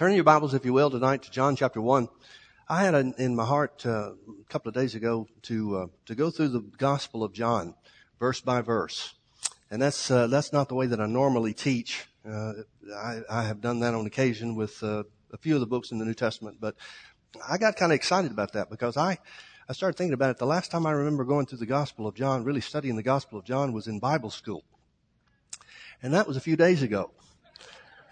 Turn your Bibles, if you will, tonight to John chapter 1. I had a, in my heart uh, a couple of days ago to uh, to go through the Gospel of John, verse by verse, and that's uh, that's not the way that I normally teach. Uh, I, I, have done that on occasion with uh, a few of the books in the New Testament, but I got kind of excited about that because I I started thinking about it. The last time I remember going through the Gospel of John, really studying the Gospel of John, was in Bible school, and that was a few days ago.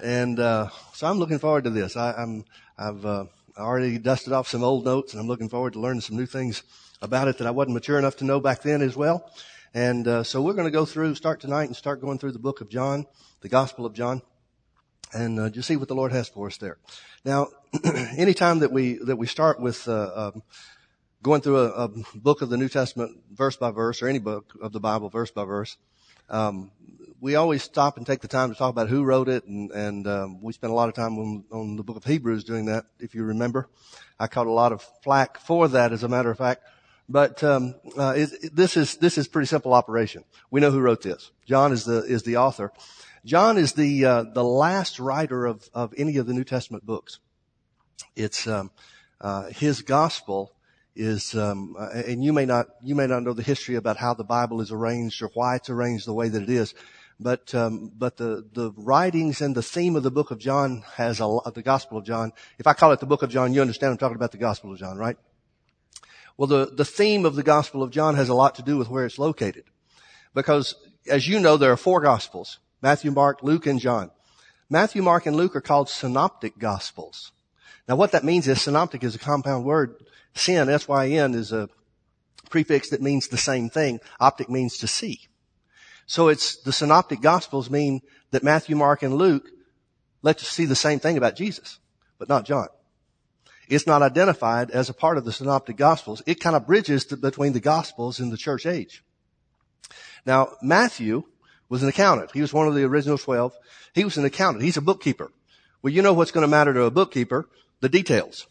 And uh, so I'm looking forward to this. I, am I've uh, already dusted off some old notes, and I'm looking forward to learning some new things about it that I wasn't mature enough to know back then as well. And uh, so we're going to go through, start tonight, and start going through the book of John, the Gospel of John, and uh, just see what the Lord has for us there. Now, anytime that we that we start with uh, um, going through a, a, book of the New Testament verse by verse, or any book of the Bible verse by verse, um, we always stop and take the time to talk about who wrote it, and, and um, we spent a lot of time on, on the book of Hebrews doing that, if you remember. I caught a lot of flack for that, as a matter of fact. But um, uh, this is this is pretty simple operation. We know who wrote this. John is the is the author. John is the uh, the last writer of of any of the New Testament books. It's um, uh, his gospel is, um, and you may not you may not know the history about how the Bible is arranged or why it's arranged the way that it is. But um, but the the writings and the theme of the book of John has a the Gospel of John. If I call it the book of John, you understand I'm talking about the Gospel of John, right? Well, the the theme of the Gospel of John has a lot to do with where it's located, because as you know, there are four Gospels: Matthew, Mark, Luke, and John. Matthew, Mark, and Luke are called synoptic Gospels. Now, what that means is synoptic is a compound word. Syn, S-Y-N, is a prefix that means the same thing. Optic means to see. So it's the synoptic gospels mean that Matthew, Mark, and Luke let us see the same thing about Jesus, but not John. It's not identified as a part of the synoptic gospels. It kind of bridges between the gospels and the church age. Now, Matthew was an accountant. He was one of the original 12. He was an accountant. He's a bookkeeper. Well, you know what's going to matter to a bookkeeper? The details.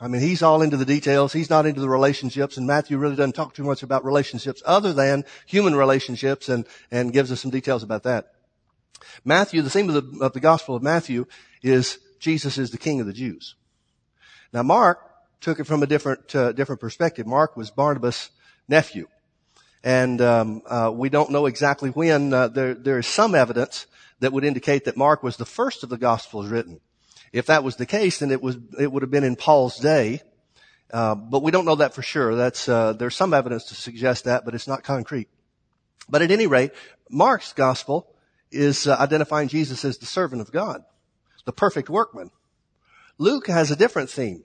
I mean, he's all into the details. He's not into the relationships, and Matthew really doesn't talk too much about relationships other than human relationships and, and gives us some details about that. Matthew, the theme of the, of the Gospel of Matthew is Jesus is the King of the Jews. Now, Mark took it from a different, uh, different perspective. Mark was Barnabas' nephew. And um, uh, we don't know exactly when. Uh, there, there is some evidence that would indicate that Mark was the first of the Gospels written. If that was the case, then it was it would have been in Paul's day. Uh, but we don't know that for sure. That's uh, there's some evidence to suggest that, but it's not concrete. But at any rate, Mark's gospel is uh, identifying Jesus as the servant of God, the perfect workman. Luke has a different theme.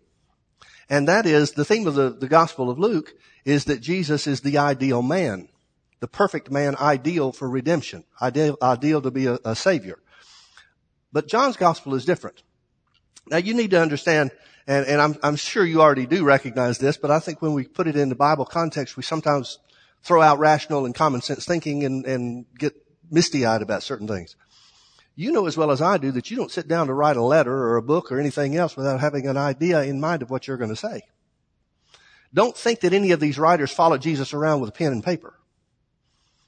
And that is the theme of the, the gospel of Luke is that Jesus is the ideal man, the perfect man ideal for redemption, ideal, ideal to be a, a savior. But John's gospel is different. Now you need to understand, and, and I'm, I'm sure you already do recognize this, but I think when we put it in the Bible context, we sometimes throw out rational and common sense thinking and, and get misty eyed about certain things. You know as well as I do that you don't sit down to write a letter or a book or anything else without having an idea in mind of what you're going to say. Don't think that any of these writers followed Jesus around with a pen and paper.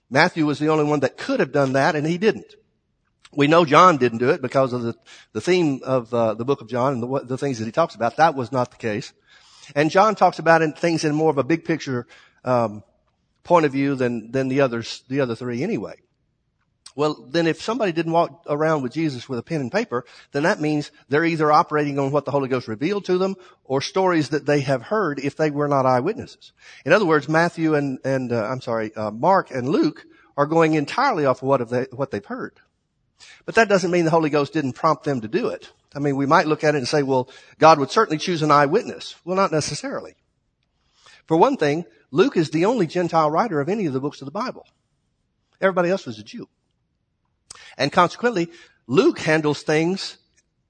Matthew was the only one that could have done that and he didn't. We know John didn't do it because of the, the theme of uh, the book of John and the, the, things that he talks about. That was not the case. And John talks about in, things in more of a big picture um, point of view than than the others, the other three anyway. Well, then if somebody didn't walk around with Jesus with a pen and paper, then that means they're either operating on what the Holy Ghost revealed to them or stories that they have heard if they were not eyewitnesses. In other words, Matthew and, and uh, I'm sorry, uh, Mark and Luke are going entirely off of what, they, what they've heard. But that doesn't mean the Holy Ghost didn't prompt them to do it. I mean, we might look at it and say, well, God would certainly choose an eyewitness. Well, not necessarily. For one thing, Luke is the only Gentile writer of any of the books of the Bible. Everybody else was a Jew. And consequently, Luke handles things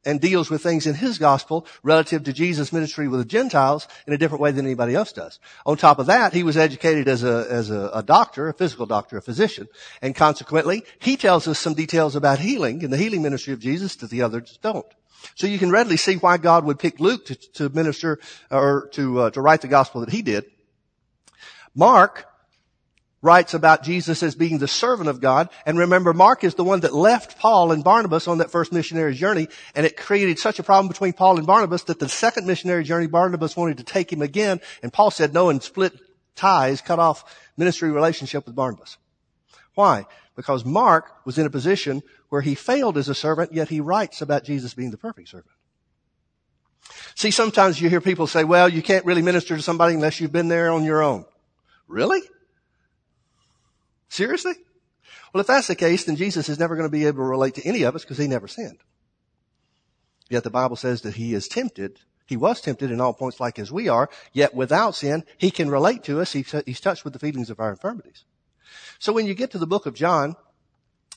and deals with things in his gospel relative to Jesus' ministry with the Gentiles in a different way than anybody else does. On top of that, he was educated as a, as a, a, doctor, a physical doctor, a physician, and consequently, he tells us some details about healing in the healing ministry of Jesus that the others don't. So you can readily see why God would pick Luke to, to minister or to, uh, to write the gospel that he did. Mark writes about Jesus as being the servant of God. And remember, Mark is the one that left Paul and Barnabas on that first missionary journey. And it created such a problem between Paul and Barnabas that the second missionary journey, Barnabas wanted to take him again. And Paul said no and split ties, cut off ministry relationship with Barnabas. Why? Because Mark was in a position where he failed as a servant, yet he writes about Jesus being the perfect servant. See, sometimes you hear people say, well, you can't really minister to somebody unless you've been there on your own. Really? Seriously? Well, if that's the case, then Jesus is never going to be able to relate to any of us because he never sinned. Yet the Bible says that he is tempted. He was tempted in all points like as we are, yet without sin, he can relate to us. He's, he's touched with the feelings of our infirmities. So when you get to the book of John,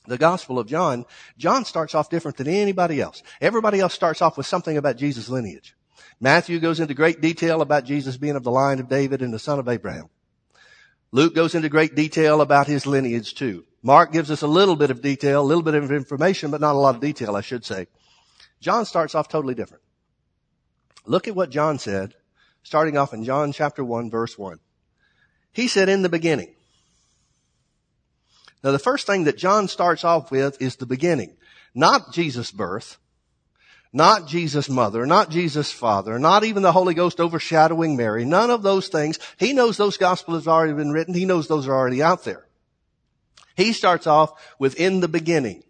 the Gospel of John, John starts off different than anybody else. Everybody else starts off with something about Jesus' lineage. Matthew goes into great detail about Jesus being of the line of David and the son of Abraham. Luke goes into great detail about his lineage too. Mark gives us a little bit of detail, a little bit of information, but not a lot of detail, I should say. John starts off totally different. Look at what John said, starting off in John chapter 1 verse 1. He said, in the beginning. Now the first thing that John starts off with is the beginning. Not Jesus' birth, not Jesus' mother, not Jesus' father, not even the Holy Ghost overshadowing Mary. None of those things. He knows those gospels have already been written. He knows those are already out there. He starts off with in the beginning.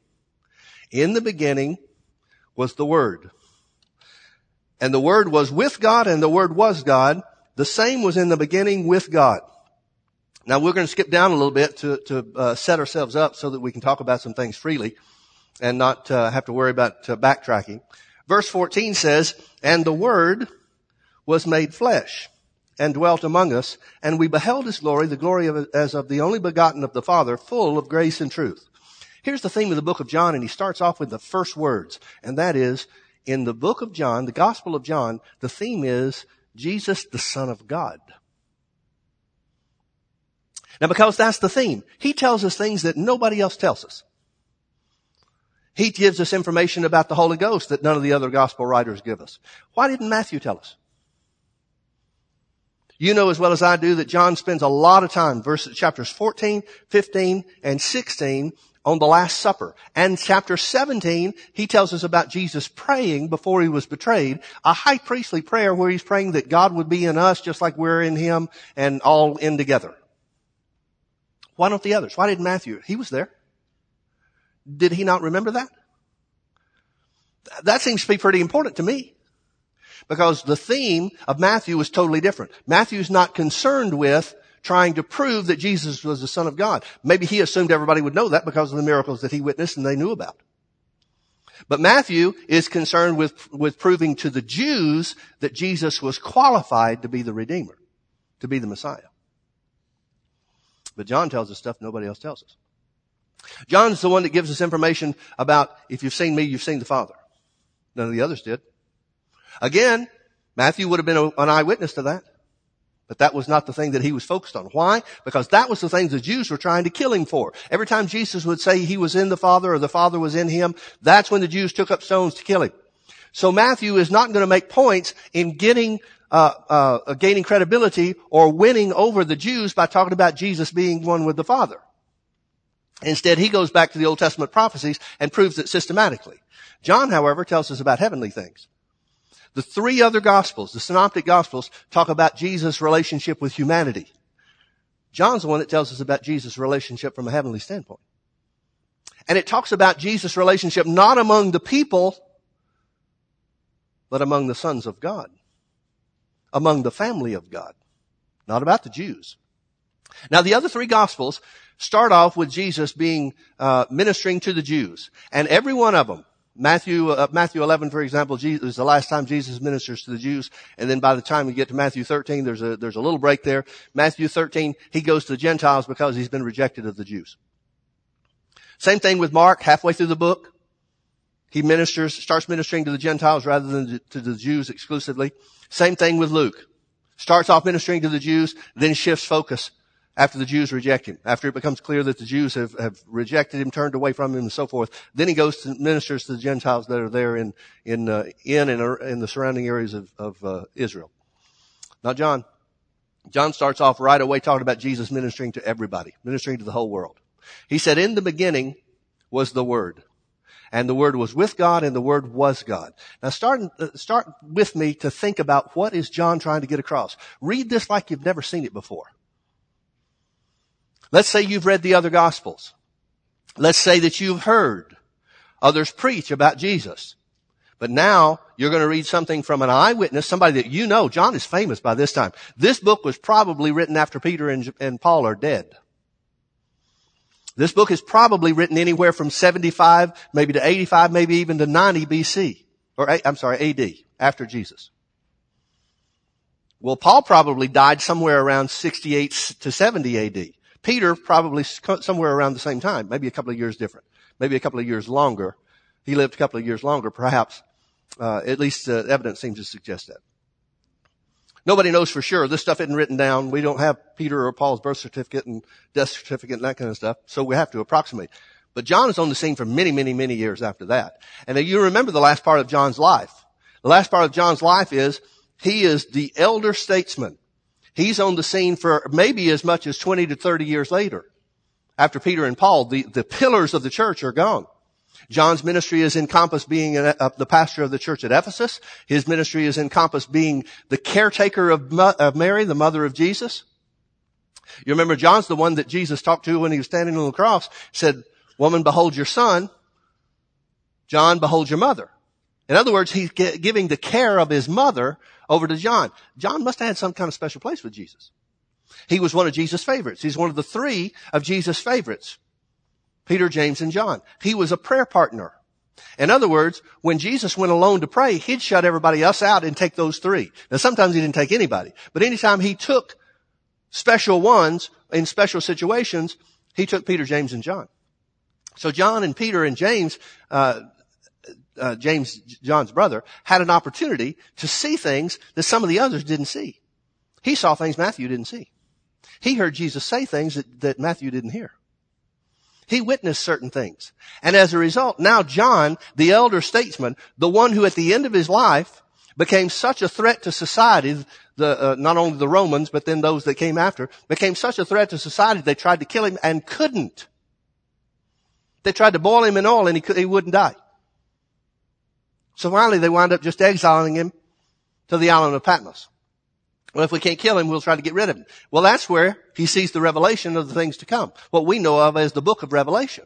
In the beginning was the Word. And the Word was with God and the Word was God. The same was in the beginning with God. Now we're going to skip down a little bit to, to uh, set ourselves up so that we can talk about some things freely and not uh, have to worry about uh, backtracking. Verse 14 says, And the Word was made flesh and dwelt among us, and we beheld his glory, the glory of, as of the only begotten of the Father, full of grace and truth. Here's the theme of the book of John, and he starts off with the first words, and that is, in the book of John, the Gospel of John, the theme is Jesus, the Son of God. Now because that's the theme, he tells us things that nobody else tells us. He gives us information about the Holy Ghost that none of the other gospel writers give us. Why didn't Matthew tell us? You know as well as I do that John spends a lot of time, verses, chapters 14, 15, and 16 on the Last Supper. And chapter 17, he tells us about Jesus praying before he was betrayed, a high priestly prayer where he's praying that God would be in us just like we're in him and all in together. Why don't the others? Why didn't Matthew? He was there. Did he not remember that? That seems to be pretty important to me. Because the theme of Matthew is totally different. Matthew's not concerned with trying to prove that Jesus was the Son of God. Maybe he assumed everybody would know that because of the miracles that he witnessed and they knew about. But Matthew is concerned with, with proving to the Jews that Jesus was qualified to be the Redeemer, to be the Messiah. But John tells us stuff nobody else tells us. John's the one that gives us information about if you've seen me, you've seen the Father. None of the others did. Again, Matthew would have been an eyewitness to that. But that was not the thing that he was focused on. Why? Because that was the thing the Jews were trying to kill him for. Every time Jesus would say he was in the Father or the Father was in him, that's when the Jews took up stones to kill him. So Matthew is not going to make points in getting uh, uh, gaining credibility or winning over the Jews by talking about Jesus being one with the Father. Instead, he goes back to the Old Testament prophecies and proves it systematically. John, however, tells us about heavenly things. The three other gospels, the synoptic gospels, talk about Jesus' relationship with humanity. John's the one that tells us about Jesus' relationship from a heavenly standpoint. And it talks about Jesus' relationship not among the people, but among the sons of God. Among the family of God. Not about the Jews. Now the other three gospels start off with Jesus being uh, ministering to the Jews, and every one of them. Matthew, uh, Matthew 11, for example, Jesus, is the last time Jesus ministers to the Jews. And then by the time we get to Matthew 13, there's a, there's a little break there. Matthew 13, he goes to the Gentiles because he's been rejected of the Jews. Same thing with Mark, halfway through the book. He ministers, starts ministering to the Gentiles rather than to the Jews exclusively. Same thing with Luke. Starts off ministering to the Jews, then shifts focus after the Jews reject him, after it becomes clear that the Jews have, have rejected him, turned away from him, and so forth. Then he goes to ministers to the Gentiles that are there in in uh, in and in the surrounding areas of, of uh, Israel. Not John. John starts off right away talking about Jesus ministering to everybody, ministering to the whole world. He said, in the beginning was the Word. And the Word was with God and the Word was God. Now start, uh, start with me to think about what is John trying to get across. Read this like you've never seen it before. Let's say you've read the other Gospels. Let's say that you've heard others preach about Jesus. But now you're going to read something from an eyewitness, somebody that you know. John is famous by this time. This book was probably written after Peter and, and Paul are dead. This book is probably written anywhere from 75, maybe to 85, maybe even to 90 BC. Or, I'm sorry, AD, after Jesus. Well, Paul probably died somewhere around 68 to 70 AD. Peter probably somewhere around the same time, maybe a couple of years different, maybe a couple of years longer. He lived a couple of years longer, perhaps. Uh, at least uh, evidence seems to suggest that. Nobody knows for sure. This stuff isn't written down. We don't have Peter or Paul's birth certificate and death certificate and that kind of stuff. So we have to approximate. But John is on the scene for many, many, many years after that. And you remember the last part of John's life. The last part of John's life is he is the elder statesman. He's on the scene for maybe as much as 20 to 30 years later. After Peter and Paul, the, the pillars of the church are gone. John's ministry is encompassed being the pastor of the church at Ephesus. His ministry is encompassed being the caretaker of, of Mary, the mother of Jesus. You remember John's the one that Jesus talked to when he was standing on the cross, said, woman, behold your son. John, behold your mother. In other words, he's giving the care of his mother over to John. John must have had some kind of special place with Jesus. He was one of Jesus' favorites. He's one of the three of Jesus' favorites. Peter, James, and John. He was a prayer partner. In other words, when Jesus went alone to pray, he'd shut everybody else out and take those three. Now sometimes he didn't take anybody, but anytime he took special ones in special situations, he took Peter, James, and John. So John and Peter and James, uh, uh, James, John's brother, had an opportunity to see things that some of the others didn't see. He saw things Matthew didn't see. He heard Jesus say things that, that Matthew didn't hear. He witnessed certain things. And as a result, now John, the elder statesman, the one who at the end of his life became such a threat to society, the, uh, not only the Romans, but then those that came after, became such a threat to society, they tried to kill him and couldn't. They tried to boil him in oil and he, he wouldn't die. So finally they wind up just exiling him to the island of Patmos. Well, if we can't kill him, we'll try to get rid of him. Well, that's where he sees the revelation of the things to come. What we know of as the book of Revelation.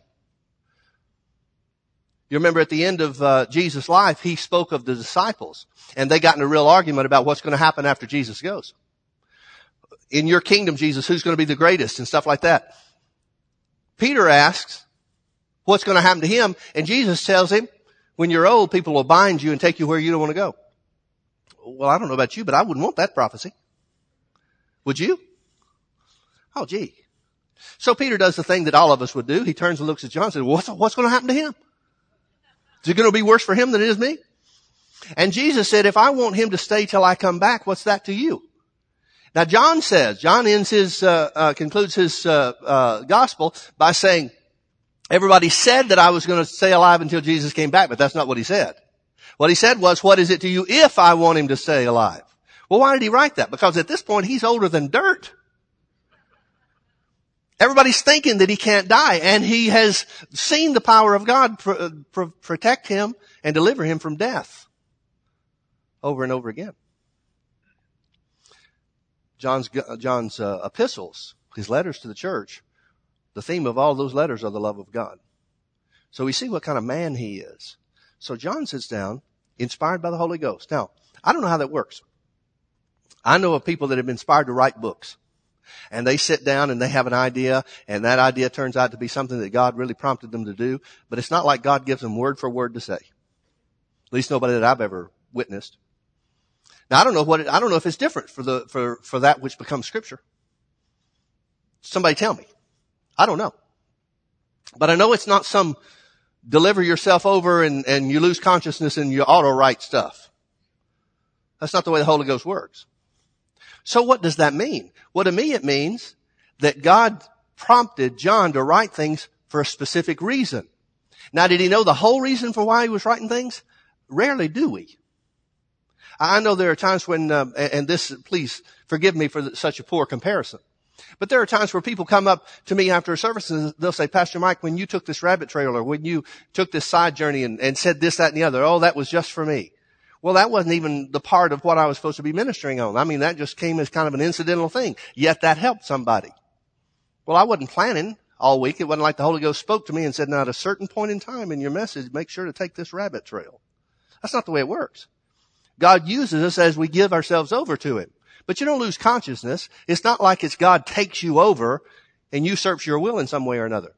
You remember at the end of uh, Jesus' life, he spoke of the disciples, and they got in a real argument about what's going to happen after Jesus goes. In your kingdom, Jesus, who's going to be the greatest and stuff like that. Peter asks, what's going to happen to him? And Jesus tells him, when you're old, people will bind you and take you where you don't want to go. Well, I don't know about you, but I wouldn't want that prophecy. Would you? Oh, gee. So Peter does the thing that all of us would do. He turns and looks at John and says, what's, what's going to happen to him? Is it going to be worse for him than it is me? And Jesus said, if I want him to stay till I come back, what's that to you? Now John says, John ends his, uh, uh, concludes his, uh, uh gospel by saying, everybody said that I was going to stay alive until Jesus came back, but that's not what he said. What he said was, what is it to you if I want him to stay alive? Well, why did he write that? Because at this point, he's older than dirt. Everybody's thinking that he can't die, and he has seen the power of God pr- pr- protect him and deliver him from death over and over again. John's, John's uh, epistles, his letters to the church, the theme of all those letters are the love of God. So we see what kind of man he is. So John sits down, inspired by the Holy Ghost. Now, I don't know how that works. I know of people that have been inspired to write books. And they sit down and they have an idea and that idea turns out to be something that God really prompted them to do. But it's not like God gives them word for word to say. At least nobody that I've ever witnessed. Now I don't know what it, I don't know if it's different for the, for, for that which becomes scripture. Somebody tell me. I don't know. But I know it's not some deliver yourself over and, and you lose consciousness and you auto write stuff. That's not the way the Holy Ghost works. So what does that mean? Well, to me, it means that God prompted John to write things for a specific reason. Now, did he know the whole reason for why he was writing things? Rarely do we. I know there are times when, uh, and this, please forgive me for such a poor comparison. But there are times where people come up to me after a service and they'll say, Pastor Mike, when you took this rabbit trail or when you took this side journey and, and said this, that, and the other, oh, that was just for me. Well, that wasn't even the part of what I was supposed to be ministering on. I mean, that just came as kind of an incidental thing. Yet that helped somebody. Well, I wasn't planning all week. It wasn't like the Holy Ghost spoke to me and said, now at a certain point in time in your message, make sure to take this rabbit trail. That's not the way it works. God uses us as we give ourselves over to Him. But you don't lose consciousness. It's not like it's God takes you over and usurps your will in some way or another.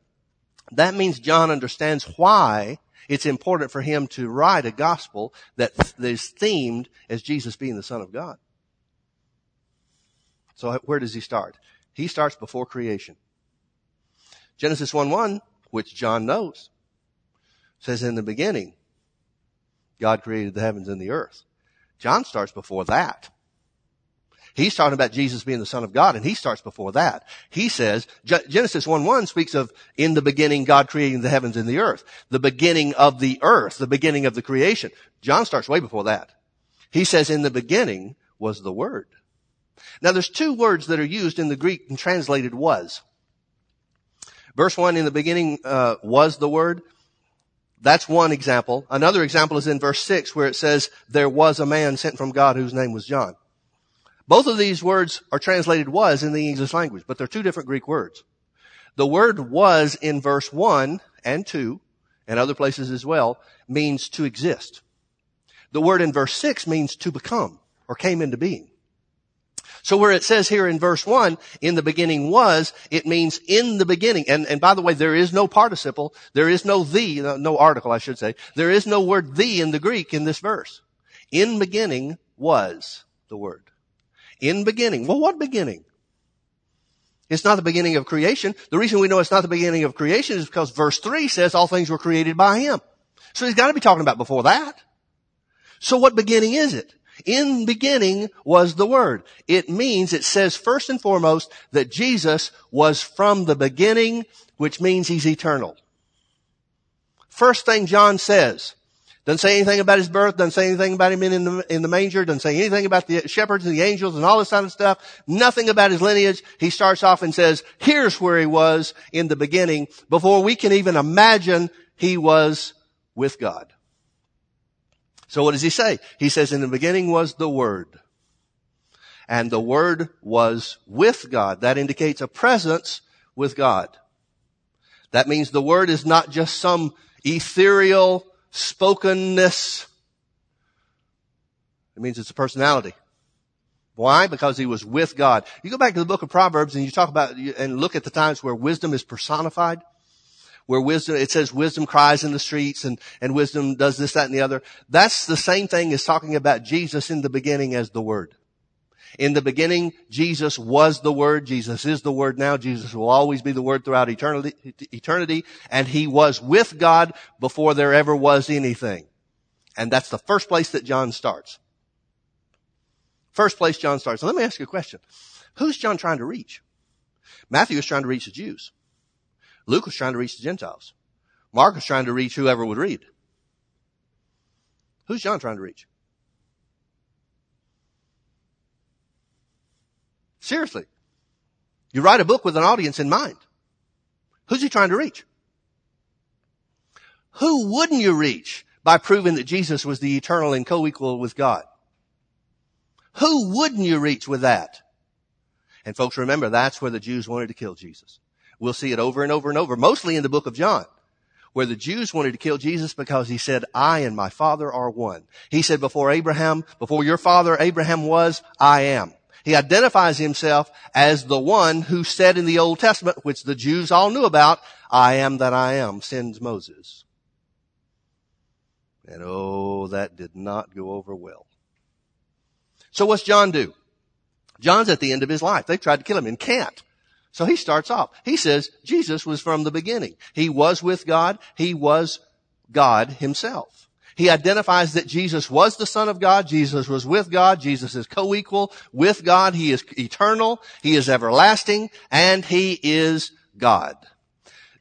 That means John understands why it's important for him to write a gospel that is themed as Jesus being the Son of God. So where does he start? He starts before creation. Genesis 1-1, which John knows, says in the beginning, God created the heavens and the earth. John starts before that. He's talking about Jesus being the son of God and he starts before that. He says, Genesis 1-1 speaks of in the beginning God creating the heavens and the earth. The beginning of the earth, the beginning of the creation. John starts way before that. He says in the beginning was the word. Now there's two words that are used in the Greek and translated was. Verse 1 in the beginning uh, was the word. That's one example. Another example is in verse 6 where it says there was a man sent from God whose name was John. Both of these words are translated was in the English language, but they're two different Greek words. The word was in verse 1 and 2, and other places as well, means to exist. The word in verse 6 means to become, or came into being. So where it says here in verse 1, in the beginning was, it means in the beginning. And, and by the way, there is no participle. There is no the, no article, I should say. There is no word the in the Greek in this verse. In beginning was the word. In beginning. Well, what beginning? It's not the beginning of creation. The reason we know it's not the beginning of creation is because verse 3 says all things were created by him. So he's got to be talking about before that. So what beginning is it? In beginning was the Word. It means, it says first and foremost that Jesus was from the beginning, which means He's eternal. First thing John says, doesn't say anything about his birth, doesn't say anything about him in the, in the manger, doesn't say anything about the shepherds and the angels and all this kind of stuff. Nothing about his lineage. He starts off and says, here's where he was in the beginning before we can even imagine he was with God. So what does he say? He says, in the beginning was the Word. And the Word was with God. That indicates a presence with God. That means the Word is not just some ethereal spokenness. It means it's a personality. Why? Because he was with God. You go back to the book of Proverbs and you talk about, and look at the times where wisdom is personified. Where wisdom, it says wisdom cries in the streets and, and wisdom does this, that, and the other. That's the same thing as talking about Jesus in the beginning as the Word. In the beginning, Jesus was the Word. Jesus is the Word now. Jesus will always be the Word throughout eternity, eternity. And He was with God before there ever was anything. And that's the first place that John starts. First place John starts. let me ask you a question. Who's John trying to reach? Matthew is trying to reach the Jews. Luke was trying to reach the Gentiles. Mark was trying to reach whoever would read. Who's John trying to reach? Seriously. You write a book with an audience in mind. Who's he trying to reach? Who wouldn't you reach by proving that Jesus was the eternal and co-equal with God? Who wouldn't you reach with that? And folks, remember, that's where the Jews wanted to kill Jesus. We'll see it over and over and over, mostly in the book of John, where the Jews wanted to kill Jesus because he said, I and my father are one. He said, before Abraham, before your father Abraham was, I am. He identifies himself as the one who said in the Old Testament, which the Jews all knew about, I am that I am, sends Moses. And oh, that did not go over well. So what's John do? John's at the end of his life. They tried to kill him and can't. So he starts off. He says Jesus was from the beginning. He was with God. He was God himself. He identifies that Jesus was the Son of God. Jesus was with God. Jesus is co-equal with God. He is eternal. He is everlasting and he is God.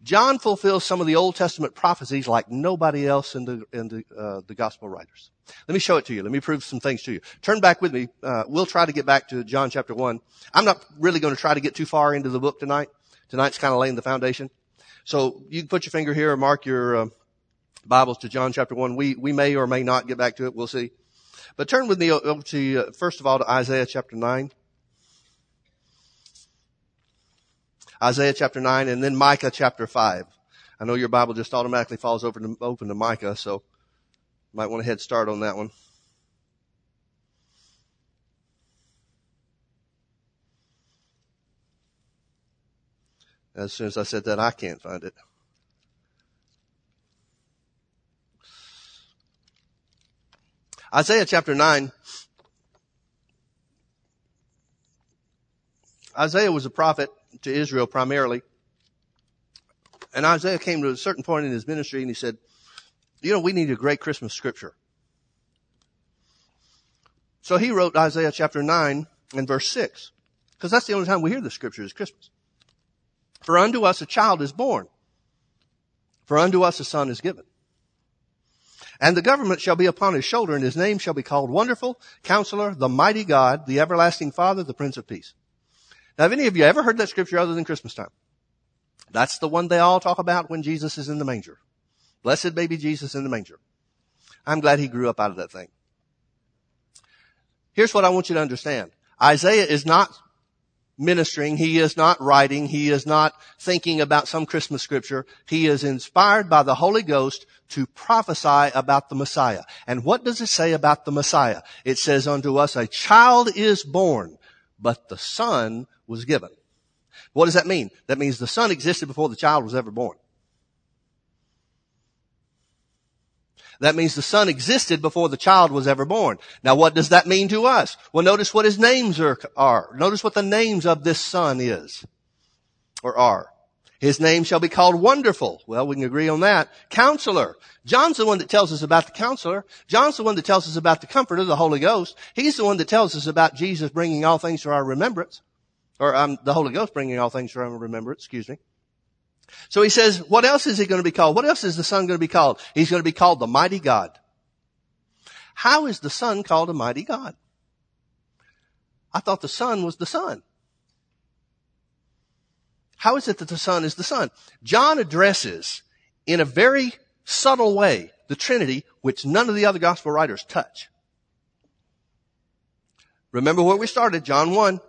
John fulfills some of the Old Testament prophecies like nobody else in the, in the, uh, the gospel writers. Let me show it to you. Let me prove some things to you. Turn back with me. Uh, we'll try to get back to John chapter one. I'm not really going to try to get too far into the book tonight. Tonight's kind of laying the foundation. So you can put your finger here and mark your uh, Bibles to John chapter one. We we may or may not get back to it. We'll see. But turn with me over to uh, first of all to Isaiah chapter nine. Isaiah chapter 9, and then Micah chapter 5. I know your Bible just automatically falls over to, open to Micah, so might want a head start on that one. As soon as I said that, I can't find it. Isaiah chapter 9 Isaiah was a prophet to Israel primarily. And Isaiah came to a certain point in his ministry and he said, you know, we need a great Christmas scripture. So he wrote Isaiah chapter 9 and verse 6. Because that's the only time we hear the scripture is Christmas. For unto us a child is born. For unto us a son is given. And the government shall be upon his shoulder and his name shall be called Wonderful, Counselor, the Mighty God, the Everlasting Father, the Prince of Peace. Now, have any of you ever heard that scripture other than Christmas time? That's the one they all talk about when Jesus is in the manger. Blessed baby Jesus in the manger. I'm glad he grew up out of that thing. Here's what I want you to understand. Isaiah is not ministering. He is not writing. He is not thinking about some Christmas scripture. He is inspired by the Holy Ghost to prophesy about the Messiah. And what does it say about the Messiah? It says unto us, a child is born, but the son was given. What does that mean? That means the son existed before the child was ever born. That means the son existed before the child was ever born. Now what does that mean to us? Well, notice what his names are, are. Notice what the names of this son is, or are. His name shall be called Wonderful. Well, we can agree on that. Counselor. John's the one that tells us about the counselor. John's the one that tells us about the comforter, the Holy Ghost. He's the one that tells us about Jesus bringing all things to our remembrance. Or um, the Holy Ghost bringing all things to our remembrance, excuse me. So he says, what else is he going to be called? What else is the Son going to be called? He's going to be called the Mighty God. How is the Son called a Mighty God? I thought the Son was the Son. How is it that the Son is the Son? John addresses in a very subtle way the Trinity, which none of the other gospel writers touch. Remember where we started, John 1.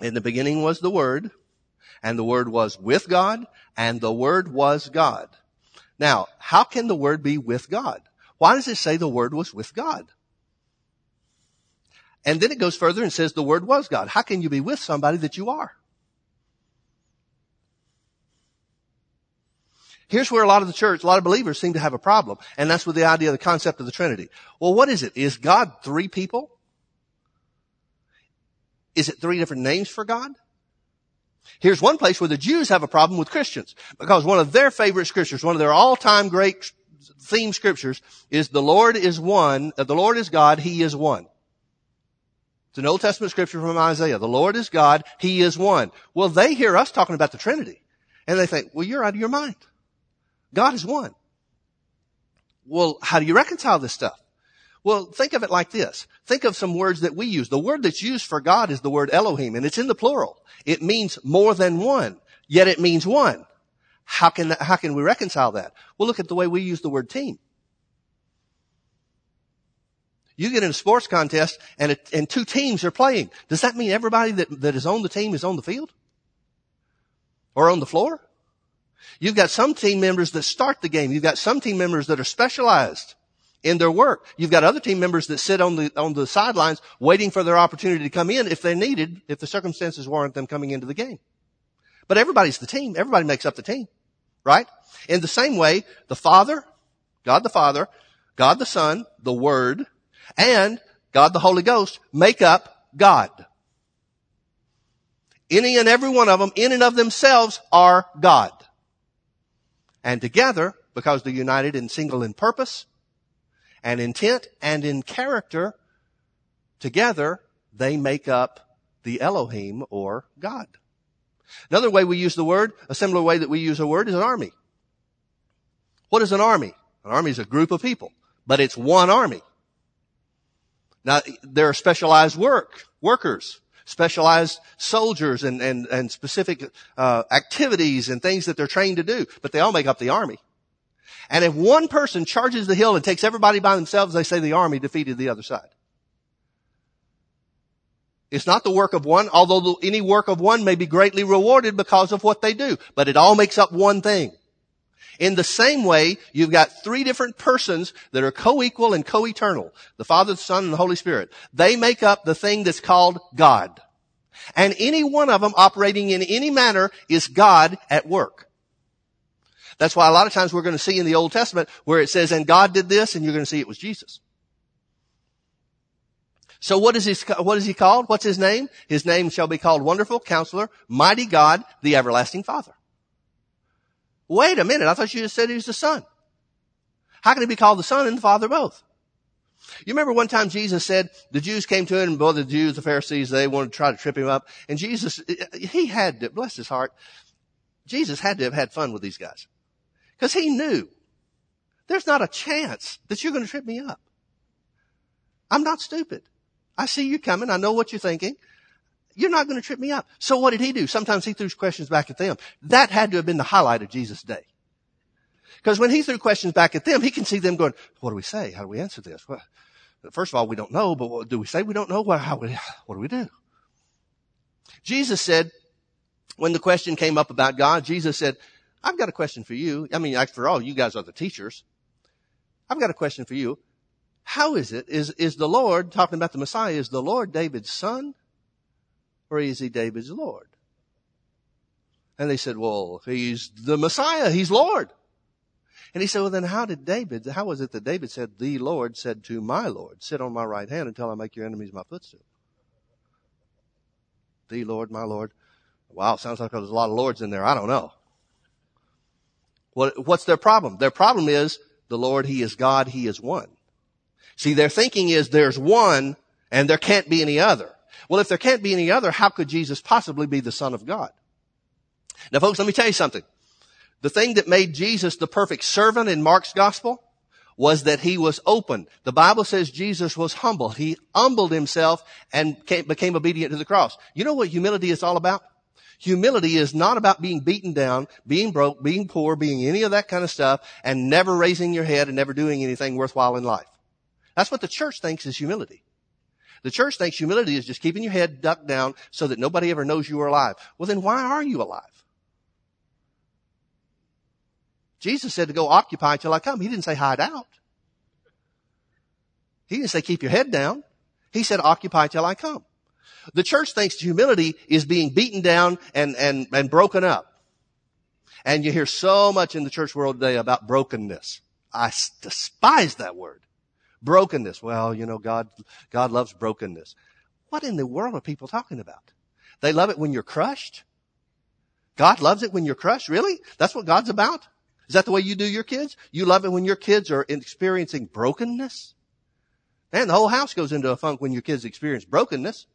In the beginning was the Word, and the Word was with God, and the Word was God. Now, how can the Word be with God? Why does it say the Word was with God? And then it goes further and says the Word was God. How can you be with somebody that you are? Here's where a lot of the church, a lot of believers seem to have a problem. And that's with the idea the concept of the Trinity. Well, what is it? Is God three people? Is it three different names for God? Here's one place where the Jews have a problem with Christians because one of their favorite scriptures, one of their all-time great theme scriptures is the Lord is one, uh, the Lord is God, He is one. It's an Old Testament scripture from Isaiah. The Lord is God, He is one. Well, they hear us talking about the Trinity and they think, well, you're out of your mind. God is one. Well, how do you reconcile this stuff? Well, think of it like this. Think of some words that we use. The word that's used for God is the word Elohim, and it's in the plural. It means more than one, yet it means one. How can, that, how can we reconcile that? Well, look at the way we use the word team. You get in a sports contest and, it, and two teams are playing. Does that mean everybody that, that is on the team is on the field? Or on the floor? You've got some team members that start the game. You've got some team members that are specialized in their work. You've got other team members that sit on the, on the sidelines waiting for their opportunity to come in if they're needed, if the circumstances warrant them coming into the game. But everybody's the team. Everybody makes up the team. Right? In the same way, the Father, God the Father, God the Son, the Word, and God the Holy Ghost make up God. Any and every one of them, in and of themselves, are God. And together, because they're united and single in purpose, and intent and in character, together they make up the Elohim or God. Another way we use the word, a similar way that we use a word is an army. What is an army? An army is a group of people, but it's one army. Now, there are specialized work, workers, specialized soldiers and, and, and specific, uh, activities and things that they're trained to do, but they all make up the army. And if one person charges the hill and takes everybody by themselves, they say the army defeated the other side. It's not the work of one, although any work of one may be greatly rewarded because of what they do, but it all makes up one thing. In the same way, you've got three different persons that are co-equal and co-eternal. The Father, the Son, and the Holy Spirit. They make up the thing that's called God. And any one of them operating in any manner is God at work. That's why a lot of times we're going to see in the Old Testament where it says, and God did this, and you're going to see it was Jesus. So what is he, what is he called? What's his name? His name shall be called Wonderful Counselor, Mighty God, the Everlasting Father. Wait a minute. I thought you just said he was the son. How can he be called the son and the father both? You remember one time Jesus said the Jews came to him, and both the Jews, the Pharisees, they wanted to try to trip him up. And Jesus, he had to, bless his heart, Jesus had to have had fun with these guys. Cause he knew there's not a chance that you're going to trip me up. I'm not stupid. I see you coming. I know what you're thinking. You're not going to trip me up. So what did he do? Sometimes he threw questions back at them. That had to have been the highlight of Jesus' day. Because when he threw questions back at them, he can see them going, what do we say? How do we answer this? Well, first of all, we don't know, but what do we say we don't know? What, how, what do we do? Jesus said, when the question came up about God, Jesus said, I've got a question for you. I mean, after all, you guys are the teachers. I've got a question for you. How is it? Is, is the Lord, talking about the Messiah, is the Lord David's son? or is he David's Lord? And they said, well, he's the Messiah. He's Lord. And he said, well, then how did David, how was it that David said, the Lord said to my Lord, sit on my right hand until I make your enemies my footstool? The Lord, my Lord. Wow, sounds like there's a lot of Lords in there. I don't know. What, what's their problem? Their problem is the Lord, He is God, He is one. See, their thinking is there's one and there can't be any other. Well, if there can't be any other, how could Jesus possibly be the Son of God? Now folks, let me tell you something. The thing that made Jesus the perfect servant in Mark's gospel was that he was open. The Bible says Jesus was humble. He humbled himself and became obedient to the cross. You know what humility is all about? Humility is not about being beaten down, being broke, being poor, being any of that kind of stuff, and never raising your head and never doing anything worthwhile in life. That's what the church thinks is humility. The church thinks humility is just keeping your head ducked down so that nobody ever knows you are alive. Well, then why are you alive? Jesus said to go occupy till I come. He didn't say hide out. He didn't say keep your head down. He said occupy till I come. The church thinks humility is being beaten down and, and, and broken up. And you hear so much in the church world today about brokenness. I despise that word. Brokenness. Well, you know, God, God loves brokenness. What in the world are people talking about? They love it when you're crushed? God loves it when you're crushed? Really? That's what God's about? Is that the way you do your kids? You love it when your kids are experiencing brokenness? Man, the whole house goes into a funk when your kids experience brokenness.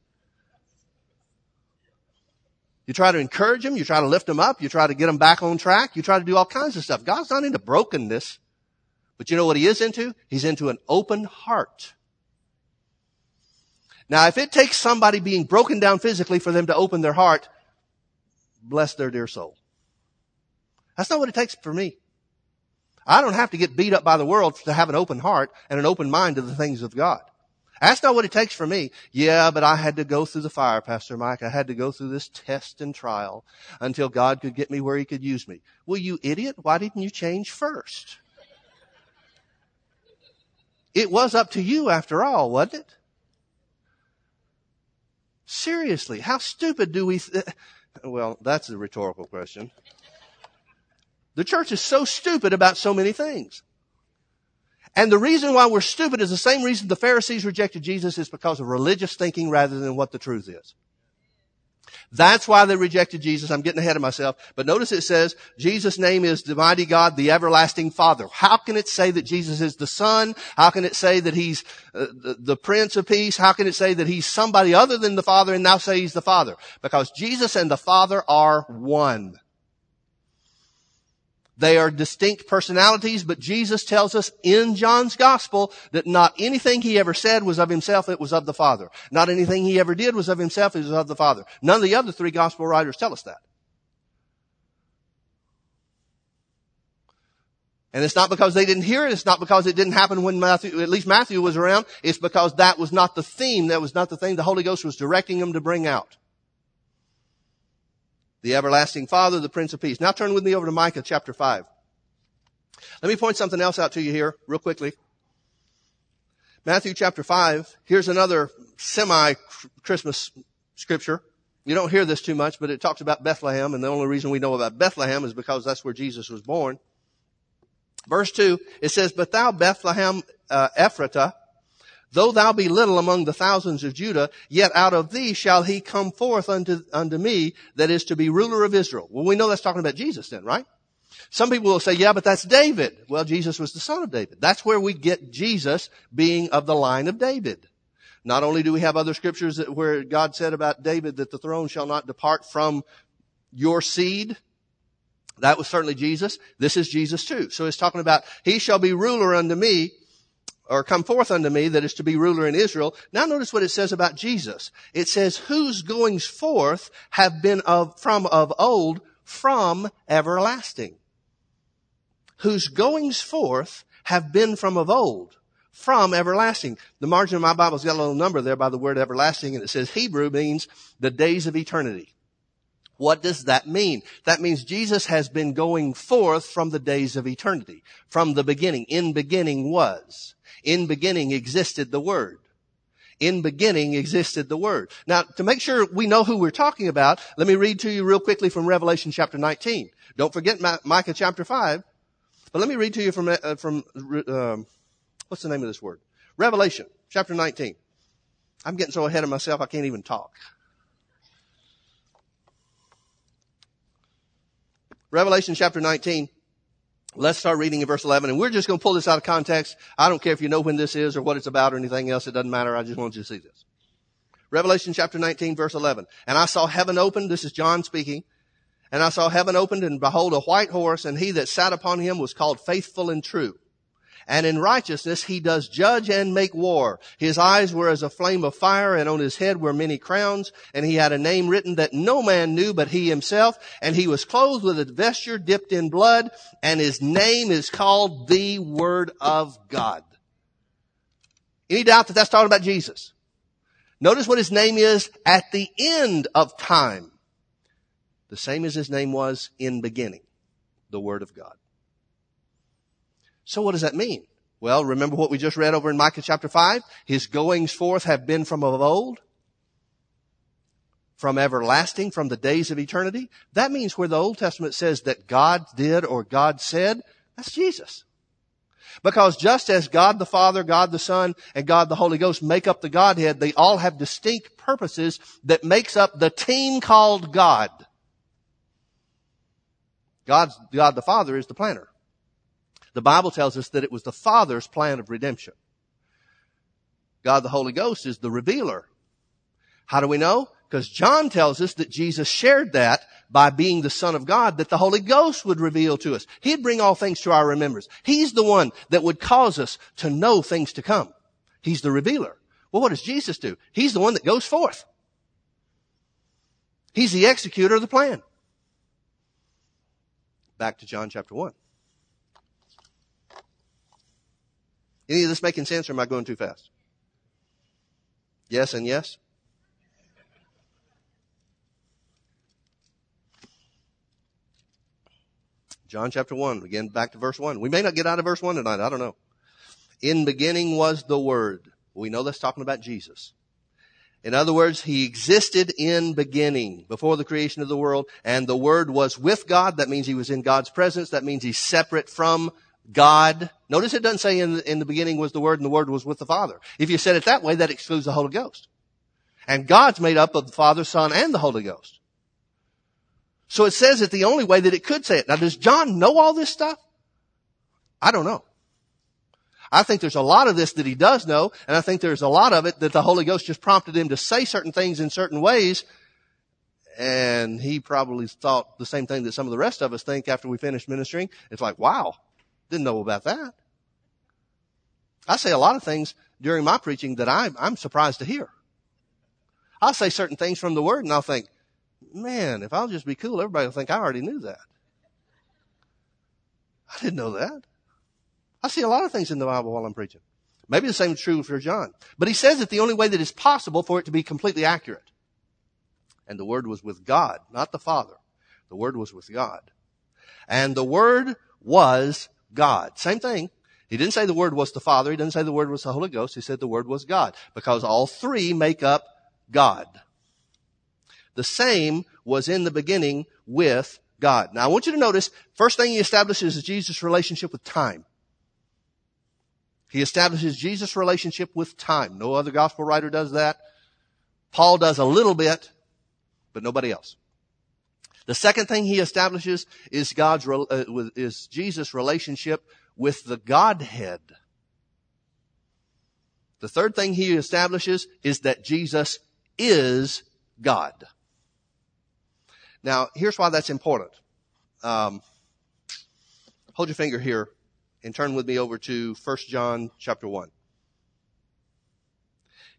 You try to encourage them. You try to lift them up. You try to get them back on track. You try to do all kinds of stuff. God's not into brokenness. But you know what he is into? He's into an open heart. Now, if it takes somebody being broken down physically for them to open their heart, bless their dear soul. That's not what it takes for me. I don't have to get beat up by the world to have an open heart and an open mind to the things of God. That's not what it takes for me. Yeah, but I had to go through the fire, Pastor Mike. I had to go through this test and trial until God could get me where he could use me. Well, you idiot, why didn't you change first? It was up to you after all, wasn't it? Seriously, how stupid do we, th- well, that's a rhetorical question. The church is so stupid about so many things. And the reason why we're stupid is the same reason the Pharisees rejected Jesus is because of religious thinking rather than what the truth is. That's why they rejected Jesus. I'm getting ahead of myself. But notice it says, Jesus' name is the mighty God, the everlasting Father. How can it say that Jesus is the Son? How can it say that He's uh, the, the Prince of Peace? How can it say that He's somebody other than the Father and now say He's the Father? Because Jesus and the Father are one. They are distinct personalities, but Jesus tells us in John's gospel that not anything he ever said was of himself, it was of the Father. Not anything he ever did was of himself, it was of the Father. None of the other three gospel writers tell us that. And it's not because they didn't hear it. It's not because it didn't happen when Matthew, at least Matthew was around. It's because that was not the theme. That was not the thing the Holy Ghost was directing them to bring out the everlasting Father, the Prince of Peace. Now turn with me over to Micah chapter 5. Let me point something else out to you here real quickly. Matthew chapter 5, here's another semi-Christmas scripture. You don't hear this too much, but it talks about Bethlehem, and the only reason we know about Bethlehem is because that's where Jesus was born. Verse 2, it says, But thou, Bethlehem uh, Ephratah, Though thou be little among the thousands of Judah, yet out of thee shall he come forth unto, unto me that is to be ruler of Israel. Well, we know that's talking about Jesus then, right? Some people will say, yeah, but that's David. Well, Jesus was the son of David. That's where we get Jesus being of the line of David. Not only do we have other scriptures where God said about David that the throne shall not depart from your seed. That was certainly Jesus. This is Jesus too. So it's talking about, he shall be ruler unto me or come forth unto me that is to be ruler in Israel. Now notice what it says about Jesus. It says, whose goings forth have been of, from of old, from everlasting. Whose goings forth have been from of old, from everlasting. The margin of my Bible's got a little number there by the word everlasting and it says Hebrew means the days of eternity. What does that mean? That means Jesus has been going forth from the days of eternity, from the beginning. In beginning was. In beginning existed the Word. In beginning existed the Word. Now, to make sure we know who we're talking about, let me read to you real quickly from Revelation chapter 19. Don't forget Micah chapter 5. But let me read to you from, uh, from, um, what's the name of this word? Revelation chapter 19. I'm getting so ahead of myself I can't even talk. Revelation chapter 19. Let's start reading in verse 11 and we're just going to pull this out of context. I don't care if you know when this is or what it's about or anything else. It doesn't matter. I just want you to see this. Revelation chapter 19 verse 11. And I saw heaven opened. This is John speaking. And I saw heaven opened and behold a white horse and he that sat upon him was called faithful and true and in righteousness he does judge and make war. His eyes were as a flame of fire, and on his head were many crowns, and he had a name written that no man knew but he himself, and he was clothed with a vesture dipped in blood, and his name is called the Word of God. Any doubt that that's talking about Jesus? Notice what his name is at the end of time. The same as his name was in beginning. The Word of God. So what does that mean? Well, remember what we just read over in Micah chapter 5? His goings forth have been from of old, from everlasting, from the days of eternity. That means where the Old Testament says that God did or God said, that's Jesus. Because just as God the Father, God the Son, and God the Holy Ghost make up the Godhead, they all have distinct purposes that makes up the team called God. God's, God the Father is the planner. The Bible tells us that it was the Father's plan of redemption. God the Holy Ghost is the revealer. How do we know? Because John tells us that Jesus shared that by being the Son of God, that the Holy Ghost would reveal to us. He'd bring all things to our remembrance. He's the one that would cause us to know things to come. He's the revealer. Well, what does Jesus do? He's the one that goes forth. He's the executor of the plan. Back to John chapter 1. Any of this making sense or am I going too fast? Yes and yes? John chapter 1, again back to verse 1. We may not get out of verse 1 tonight, I don't know. In beginning was the Word. We know that's talking about Jesus. In other words, He existed in beginning, before the creation of the world, and the Word was with God. That means He was in God's presence. That means He's separate from God. Notice it doesn't say in, in the beginning was the Word and the Word was with the Father. If you said it that way, that excludes the Holy Ghost. And God's made up of the Father, Son, and the Holy Ghost. So it says it the only way that it could say it. Now does John know all this stuff? I don't know. I think there's a lot of this that he does know, and I think there's a lot of it that the Holy Ghost just prompted him to say certain things in certain ways, and he probably thought the same thing that some of the rest of us think after we finish ministering. It's like, wow, didn't know about that. I say a lot of things during my preaching that I'm, I'm surprised to hear. I'll say certain things from the Word and I'll think, man, if I'll just be cool, everybody will think I already knew that. I didn't know that. I see a lot of things in the Bible while I'm preaching. Maybe the same is true for John. But he says that the only way that is possible for it to be completely accurate. And the Word was with God, not the Father. The Word was with God. And the Word was God. Same thing. He didn't say the Word was the Father. He didn't say the Word was the Holy Ghost. He said the Word was God. Because all three make up God. The same was in the beginning with God. Now I want you to notice, first thing he establishes is Jesus' relationship with time. He establishes Jesus' relationship with time. No other gospel writer does that. Paul does a little bit, but nobody else. The second thing he establishes is God's, uh, is Jesus' relationship with the Godhead. The third thing he establishes is that Jesus is God. Now, here's why that's important. Um, hold your finger here and turn with me over to 1 John chapter 1.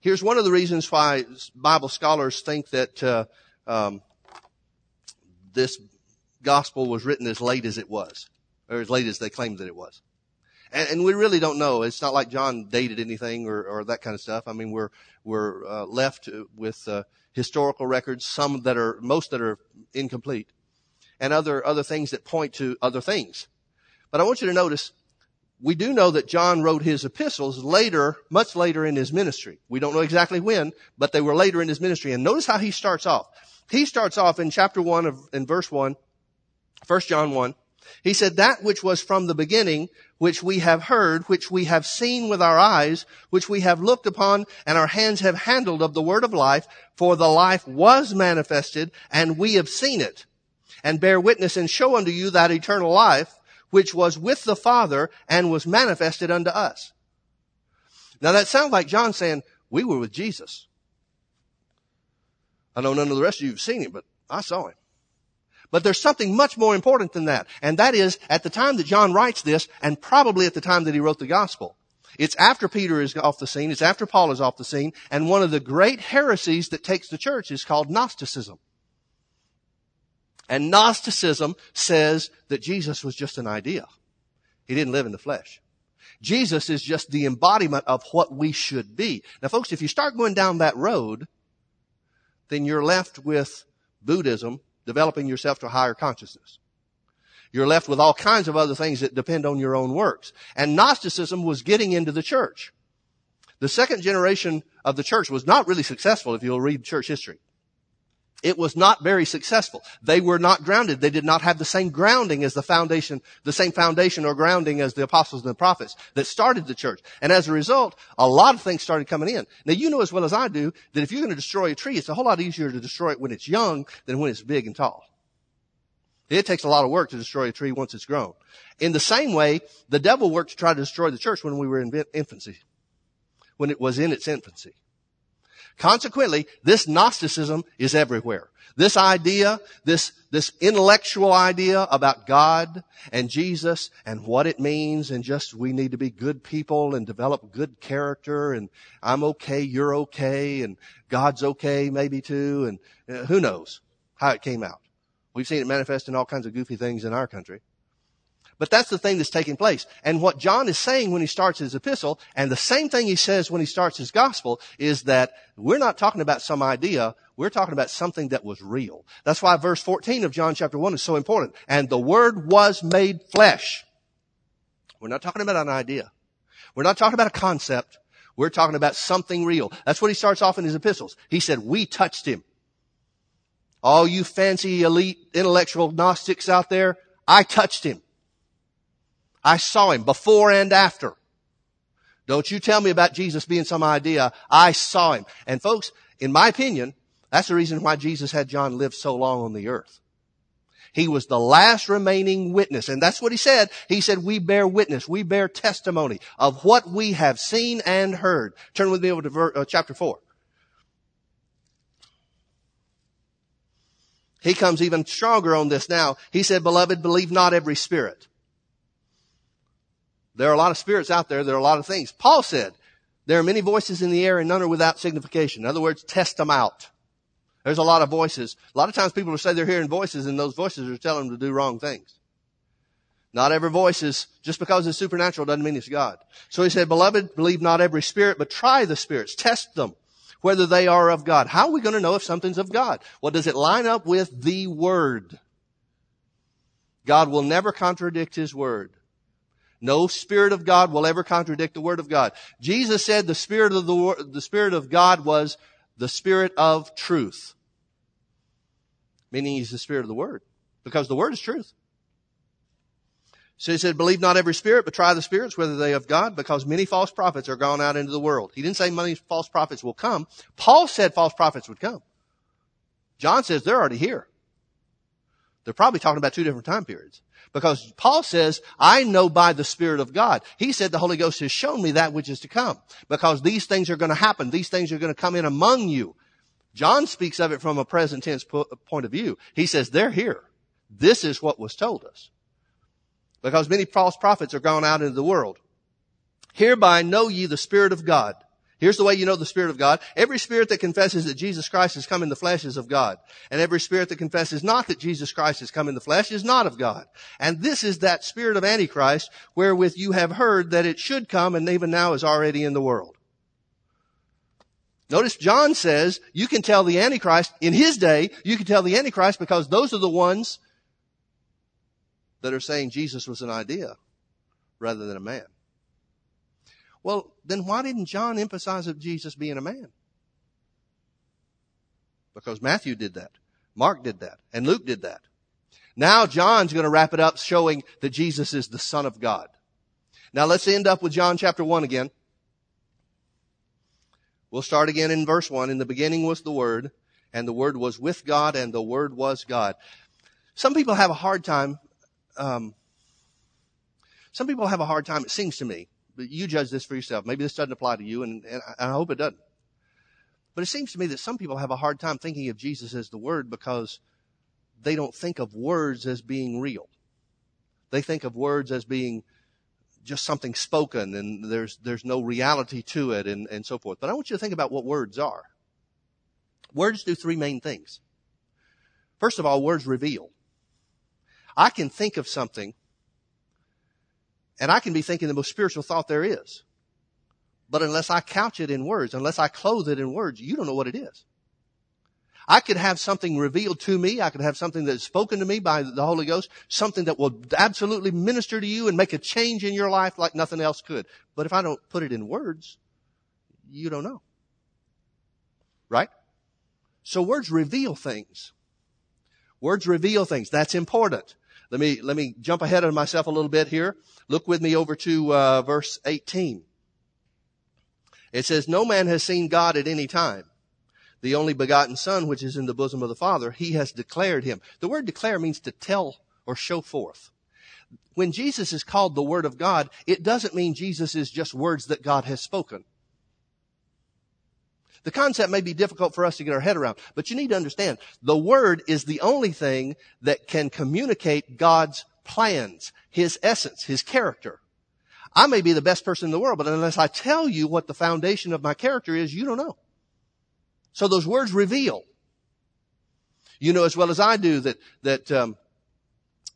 Here's one of the reasons why Bible scholars think that uh, um, this gospel was written as late as it was, or as late as they claimed that it was. And, and we really don't know. It's not like John dated anything or, or that kind of stuff. I mean, we're we're uh, left with uh, historical records, some that are most that are incomplete, and other other things that point to other things. But I want you to notice we do know that John wrote his epistles later, much later in his ministry. We don't know exactly when, but they were later in his ministry. And notice how he starts off. He starts off in chapter 1 of, in verse 1, 1 John 1. He said, that which was from the beginning, which we have heard, which we have seen with our eyes, which we have looked upon, and our hands have handled of the word of life, for the life was manifested, and we have seen it, and bear witness and show unto you that eternal life, which was with the Father and was manifested unto us. Now that sounds like John saying, we were with Jesus. I know none of the rest of you have seen him, but I saw him. But there's something much more important than that. And that is at the time that John writes this, and probably at the time that he wrote the gospel. It's after Peter is off the scene, it's after Paul is off the scene, and one of the great heresies that takes the church is called Gnosticism. And Gnosticism says that Jesus was just an idea. He didn't live in the flesh. Jesus is just the embodiment of what we should be. Now folks, if you start going down that road, then you're left with Buddhism developing yourself to a higher consciousness. You're left with all kinds of other things that depend on your own works. And Gnosticism was getting into the church. The second generation of the church was not really successful if you'll read church history. It was not very successful. They were not grounded. They did not have the same grounding as the foundation, the same foundation or grounding as the apostles and the prophets that started the church. And as a result, a lot of things started coming in. Now you know as well as I do that if you're going to destroy a tree, it's a whole lot easier to destroy it when it's young than when it's big and tall. It takes a lot of work to destroy a tree once it's grown. In the same way, the devil worked to try to destroy the church when we were in infancy, when it was in its infancy. Consequently, this Gnosticism is everywhere. This idea, this, this intellectual idea about God and Jesus and what it means and just we need to be good people and develop good character and I'm okay, you're okay and God's okay maybe too and uh, who knows how it came out. We've seen it manifest in all kinds of goofy things in our country. But that's the thing that's taking place. And what John is saying when he starts his epistle, and the same thing he says when he starts his gospel, is that we're not talking about some idea, we're talking about something that was real. That's why verse 14 of John chapter 1 is so important. And the word was made flesh. We're not talking about an idea. We're not talking about a concept. We're talking about something real. That's what he starts off in his epistles. He said, we touched him. All you fancy elite intellectual Gnostics out there, I touched him. I saw him before and after. Don't you tell me about Jesus being some idea. I saw him. And folks, In my opinion, that's the reason why Jesus had John live so long on the earth. He was the last remaining witness. And that's what he said. He said, we bear witness. We bear testimony of what we have seen and heard. Turn with me over to ver- uh, chapter four. He comes even stronger on this now. He said, beloved, believe not every spirit. There are a lot of spirits out there. There are a lot of things. Paul said, there are many voices in the air and none are without signification. In other words, test them out. There's a lot of voices. A lot of times people will say they're hearing voices and those voices are telling them to do wrong things. Not every voice is, just because it's supernatural doesn't mean it's God. So he said, beloved, believe not every spirit, but try the spirits. Test them, whether they are of God. How are we going to know if something's of God? Well, does it line up with the Word? God will never contradict His Word. No Spirit of God will ever contradict the Word of God. Jesus said the Spirit of the, the Spirit of God was the Spirit of truth. Meaning He's the Spirit of the Word. Because the Word is truth. So he said, believe not every spirit, but try the spirits, whether they of God, because many false prophets are gone out into the world. He didn't say many false prophets will come. Paul said false prophets would come. John says they're already here. They're probably talking about two different time periods. Because Paul says, I know by the Spirit of God. He said the Holy Ghost has shown me that which is to come. Because these things are going to happen. These things are going to come in among you. John speaks of it from a present tense point of view. He says, they're here. This is what was told us. Because many false prophets are gone out into the world. Hereby know ye the Spirit of God. Here's the way you know the Spirit of God. Every spirit that confesses that Jesus Christ has come in the flesh is of God. And every spirit that confesses not that Jesus Christ has come in the flesh is not of God. And this is that spirit of Antichrist wherewith you have heard that it should come and even now is already in the world. Notice John says you can tell the Antichrist in his day, you can tell the Antichrist because those are the ones that are saying Jesus was an idea rather than a man. Well, then why didn't John emphasize of Jesus being a man? Because Matthew did that. Mark did that. And Luke did that. Now John's going to wrap it up showing that Jesus is the Son of God. Now let's end up with John chapter 1 again. We'll start again in verse 1. In the beginning was the Word, and the Word was with God, and the Word was God. Some people have a hard time, um, some people have a hard time, it seems to me, you judge this for yourself. Maybe this doesn't apply to you, and, and I hope it doesn't. But it seems to me that some people have a hard time thinking of Jesus as the Word because they don't think of words as being real. They think of words as being just something spoken and there's, there's no reality to it and, and so forth. But I want you to think about what words are. Words do three main things. First of all, words reveal. I can think of something and I can be thinking the most spiritual thought there is. But unless I couch it in words, unless I clothe it in words, you don't know what it is. I could have something revealed to me. I could have something that's spoken to me by the Holy Ghost, something that will absolutely minister to you and make a change in your life like nothing else could. But if I don't put it in words, you don't know. Right? So words reveal things. Words reveal things. That's important. Let me, let me jump ahead of myself a little bit here. Look with me over to uh, verse 18. It says, No man has seen God at any time the only begotten son, which is in the bosom of the Father, he has declared him. The word declare means to tell or show forth. When Jesus is called the Word of God, it doesn't mean Jesus is just words that God has spoken. The concept may be difficult for us to get our head around, but you need to understand the Word is the only thing that can communicate God's plans, His essence, His character. I may be the best person in the world, but unless I tell you what the foundation of my character is, you don't know. So those words reveal. You know as well as I do that, that, um,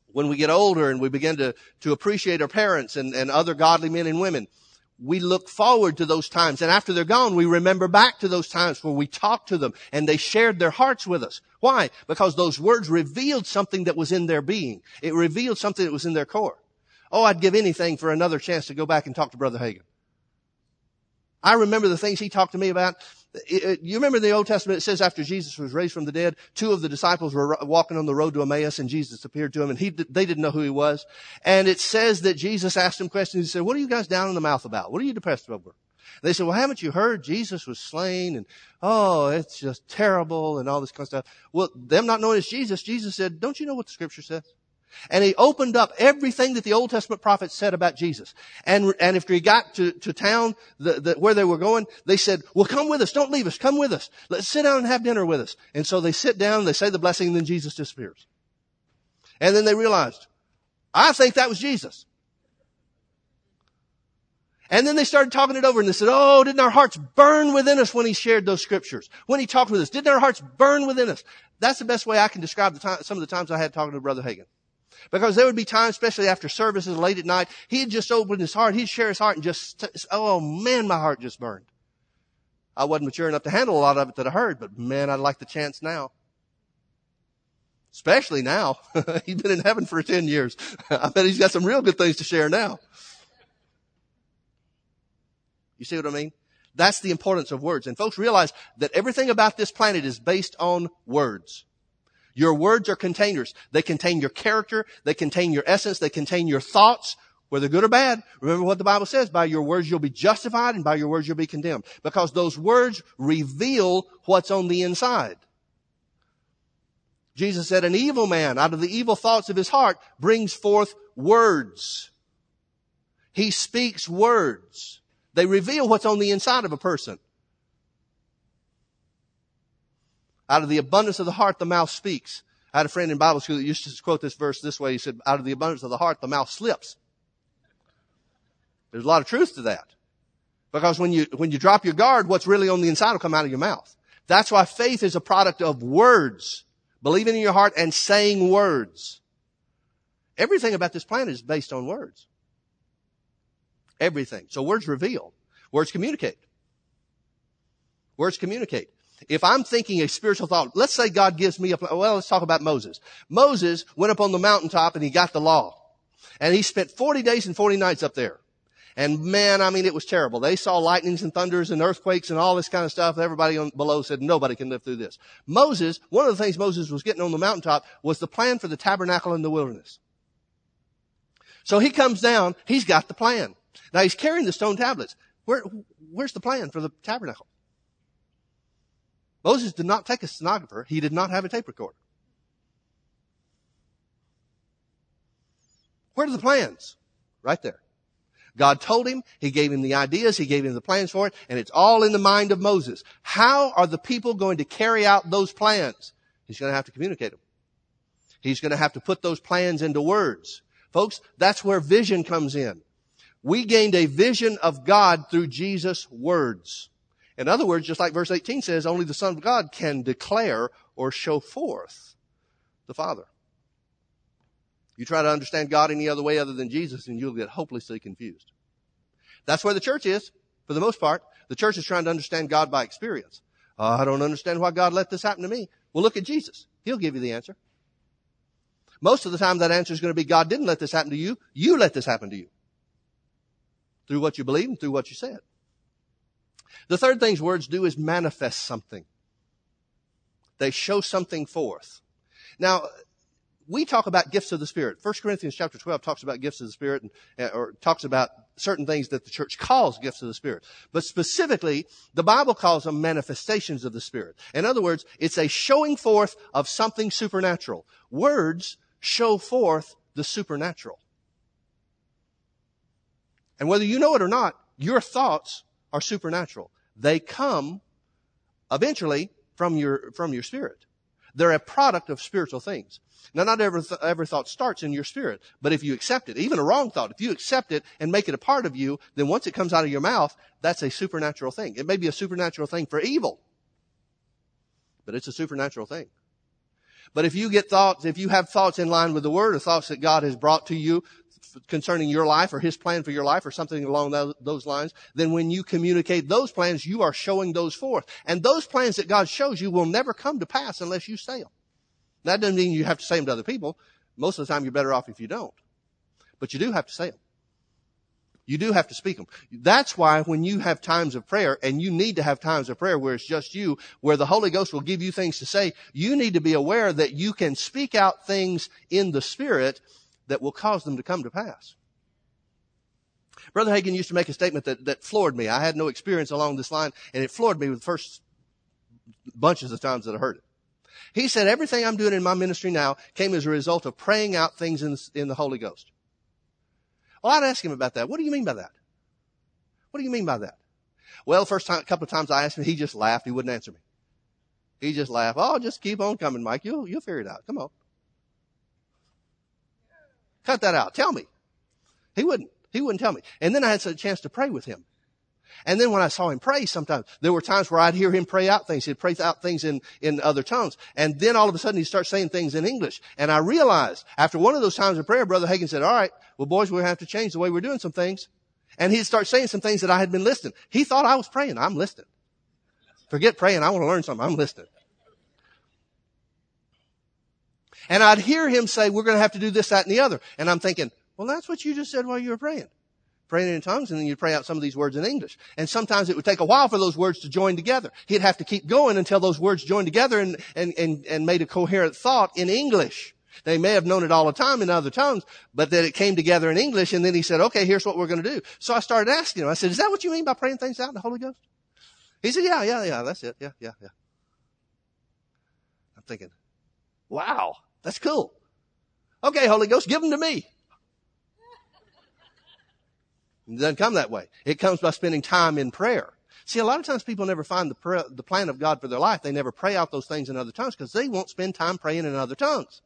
when we get older and we begin to, to appreciate our parents and, and other godly men and women, we look forward to those times. And after they're gone, we remember back to those times where we talked to them and they shared their hearts with us. Why? Because those words revealed something that was in their being. It revealed something that was in their core. Oh, I'd give anything for another chance to go back and talk to Brother Hagin. I remember the things he talked to me about you remember in the Old Testament, it says after Jesus was raised from the dead, two of the disciples were walking on the road to Emmaus and Jesus appeared to them and he, they didn't know who he was. And it says that Jesus asked them questions. He said, what are you guys down in the mouth about? What are you depressed over? They said, well, haven't you heard Jesus was slain and, oh, it's just terrible and all this kind of stuff. Well, them not knowing it's Jesus, Jesus said, don't you know what the scripture says? And he opened up everything that the Old Testament prophets said about Jesus. And, and after he got to, to town, the, the, where they were going, they said, well, come with us. Don't leave us. Come with us. Let's sit down and have dinner with us. And so they sit down, they say the blessing, and then Jesus disappears. And then they realized, I think that was Jesus. And then they started talking it over and they said, Oh, didn't our hearts burn within us when he shared those scriptures? When he talked with us, didn't our hearts burn within us? That's the best way I can describe the time, some of the times I had talking to Brother Hagin. Because there would be times, especially after services late at night, he'd just open his heart, he'd share his heart and just, oh man, my heart just burned. I wasn't mature enough to handle a lot of it that I heard, but man, I'd like the chance now. Especially now. he's been in heaven for 10 years. I bet he's got some real good things to share now. You see what I mean? That's the importance of words. And folks realize that everything about this planet is based on words. Your words are containers. They contain your character. They contain your essence. They contain your thoughts, whether good or bad. Remember what the Bible says. By your words you'll be justified and by your words you'll be condemned. Because those words reveal what's on the inside. Jesus said, an evil man out of the evil thoughts of his heart brings forth words. He speaks words. They reveal what's on the inside of a person. Out of the abundance of the heart, the mouth speaks. I had a friend in Bible school that used to quote this verse this way. He said, out of the abundance of the heart, the mouth slips. There's a lot of truth to that. Because when you, when you drop your guard, what's really on the inside will come out of your mouth. That's why faith is a product of words. Believing in your heart and saying words. Everything about this planet is based on words. Everything. So words reveal. Words communicate. Words communicate. If I'm thinking a spiritual thought, let's say God gives me a, well, let's talk about Moses. Moses went up on the mountaintop and he got the law. And he spent 40 days and 40 nights up there. And man, I mean, it was terrible. They saw lightnings and thunders and earthquakes and all this kind of stuff. Everybody on, below said nobody can live through this. Moses, one of the things Moses was getting on the mountaintop was the plan for the tabernacle in the wilderness. So he comes down, he's got the plan. Now he's carrying the stone tablets. Where, where's the plan for the tabernacle? Moses did not take a stenographer. He did not have a tape recorder. Where are the plans? Right there. God told him, He gave him the ideas, He gave him the plans for it, and it's all in the mind of Moses. How are the people going to carry out those plans? He's going to have to communicate them. He's going to have to put those plans into words. Folks, that's where vision comes in. We gained a vision of God through Jesus' words. In other words, just like verse 18 says, only the Son of God can declare or show forth the Father. You try to understand God any other way other than Jesus and you'll get hopelessly confused. That's where the church is, for the most part. The church is trying to understand God by experience. Uh, I don't understand why God let this happen to me. Well, look at Jesus. He'll give you the answer. Most of the time that answer is going to be God didn't let this happen to you. You let this happen to you through what you believe and through what you said. The third thing words do is manifest something. They show something forth. Now, we talk about gifts of the Spirit. 1 Corinthians chapter 12 talks about gifts of the Spirit and, uh, or talks about certain things that the church calls gifts of the Spirit. But specifically, the Bible calls them manifestations of the Spirit. In other words, it's a showing forth of something supernatural. Words show forth the supernatural. And whether you know it or not, your thoughts are supernatural. They come eventually from your, from your spirit. They're a product of spiritual things. Now, not every, th- every thought starts in your spirit, but if you accept it, even a wrong thought, if you accept it and make it a part of you, then once it comes out of your mouth, that's a supernatural thing. It may be a supernatural thing for evil, but it's a supernatural thing. But if you get thoughts, if you have thoughts in line with the Word or thoughts that God has brought to you concerning your life or his plan for your life or something along those lines, then when you communicate those plans, you are showing those forth. And those plans that God shows you will never come to pass unless you say them. That doesn't mean you have to say them to other people. Most of the time you're better off if you don't. But you do have to say them. You do have to speak them. That's why when you have times of prayer, and you need to have times of prayer where it's just you, where the Holy Ghost will give you things to say, you need to be aware that you can speak out things in the Spirit that will cause them to come to pass. Brother Hagin used to make a statement that, that floored me. I had no experience along this line, and it floored me with the first bunches of times that I heard it. He said, everything I'm doing in my ministry now came as a result of praying out things in, in the Holy Ghost. Well, I'd ask him about that. What do you mean by that? What do you mean by that? Well, the first time, couple of times I asked him, he just laughed. He wouldn't answer me. He just laughed. Oh, just keep on coming, Mike. You'll, you'll figure it out. Come on. Cut that out. Tell me. He wouldn't. He wouldn't tell me. And then I had a chance to pray with him. And then when I saw him pray sometimes, there were times where I'd hear him pray out things. He'd pray out things in, in other tongues. And then all of a sudden he'd start saying things in English. And I realized after one of those times of prayer, Brother Hagin said, all right, well boys, to have to change the way we're doing some things. And he'd start saying some things that I had been listening. He thought I was praying. I'm listening. Forget praying. I want to learn something. I'm listening. And I'd hear him say, we're going to have to do this, that, and the other. And I'm thinking, well, that's what you just said while you were praying. Praying in tongues, and then you'd pray out some of these words in English. And sometimes it would take a while for those words to join together. He'd have to keep going until those words joined together and, and, and, and made a coherent thought in English. They may have known it all the time in other tongues, but that it came together in English, and then he said, okay, here's what we're going to do. So I started asking him, I said, is that what you mean by praying things out in the Holy Ghost? He said, yeah, yeah, yeah, that's it. Yeah, yeah, yeah. I'm thinking, wow, that's cool. Okay, Holy Ghost, give them to me. It doesn't come that way. It comes by spending time in prayer. See, a lot of times people never find the, the plan of God for their life. They never pray out those things in other tongues because they won't spend time praying in other tongues.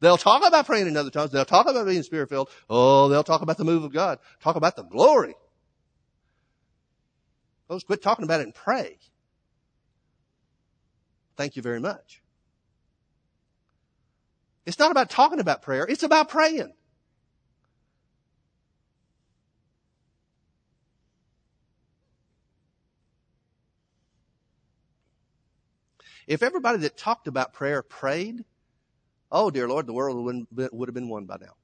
They'll talk about praying in other tongues. They'll talk about being spirit filled. Oh, they'll talk about the move of God. Talk about the glory. Folks, quit talking about it and pray. Thank you very much. It's not about talking about prayer. It's about praying. If everybody that talked about prayer prayed, oh dear Lord, the world would have been won by now.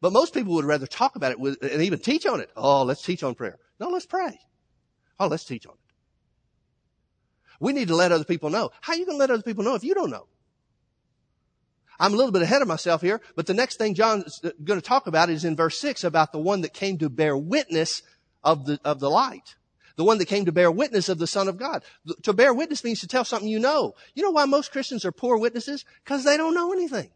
But most people would rather talk about it and even teach on it. Oh, let's teach on prayer. No, let's pray. Oh, let's teach on it. We need to let other people know. How are you going to let other people know if you don't know? I'm a little bit ahead of myself here, but the next thing John's going to talk about is in verse 6 about the one that came to bear witness of the, of the light. The one that came to bear witness of the Son of God. To bear witness means to tell something you know. You know why most Christians are poor witnesses? Because they don't know anything.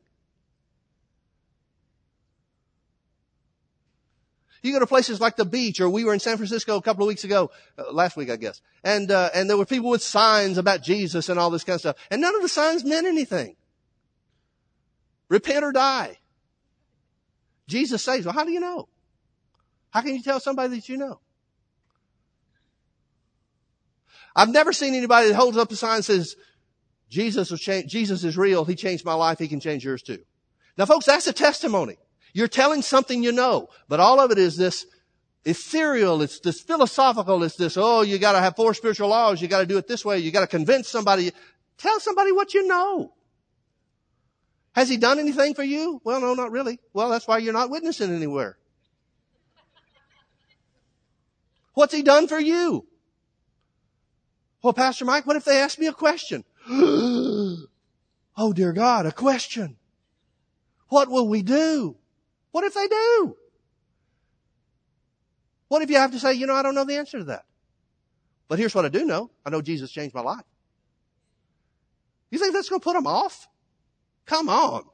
You go to places like the beach, or we were in San Francisco a couple of weeks ago, uh, last week, I guess, and uh, and there were people with signs about Jesus and all this kind of stuff, and none of the signs meant anything. Repent or die. Jesus says, well, how do you know? How can you tell somebody that you know? I've never seen anybody that holds up a sign and says, Jesus will change, Jesus is real. He changed my life. He can change yours too. Now folks, that's a testimony. You're telling something you know, but all of it is this ethereal. It's this philosophical. It's this, oh, you gotta have four spiritual laws. You gotta do it this way. You gotta convince somebody. Tell somebody what you know. Has he done anything for you? Well, no, not really. Well, that's why you're not witnessing anywhere. What's he done for you? Well, Pastor Mike, what if they ask me a question? oh, dear God, a question. What will we do? What if they do? What if you have to say, you know, I don't know the answer to that? But here's what I do know. I know Jesus changed my life. You think that's going to put them off? Come on.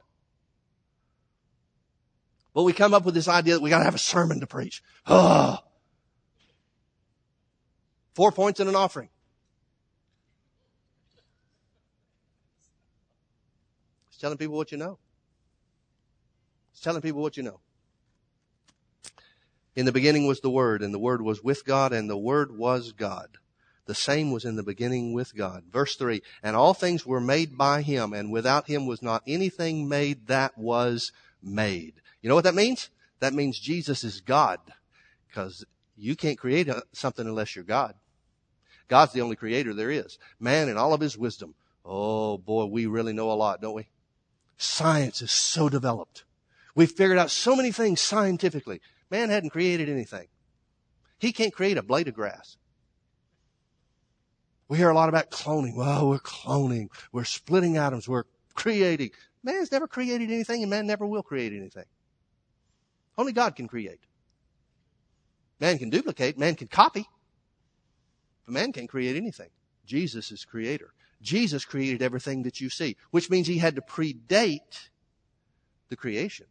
But we come up with this idea that we got to have a sermon to preach. Oh. Four points in an offering. It's telling people what you know. It's telling people what you know. In the beginning was the Word, and the Word was with God, and the Word was God. The same was in the beginning with God. Verse 3, and all things were made by Him, and without Him was not anything made that was made. You know what that means? That means Jesus is God. Because you can't create uh, something unless you're God. God's the only creator there is. Man in all of his wisdom. Oh boy, we really know a lot, don't we? Science is so developed. We've figured out so many things scientifically. Man hadn't created anything. He can't create a blade of grass. We hear a lot about cloning. Well, we're cloning. We're splitting atoms. We're creating. Man's never created anything and man never will create anything. Only God can create. Man can duplicate, man can copy, but man can't create anything. Jesus is creator. Jesus created everything that you see, which means he had to predate the creation.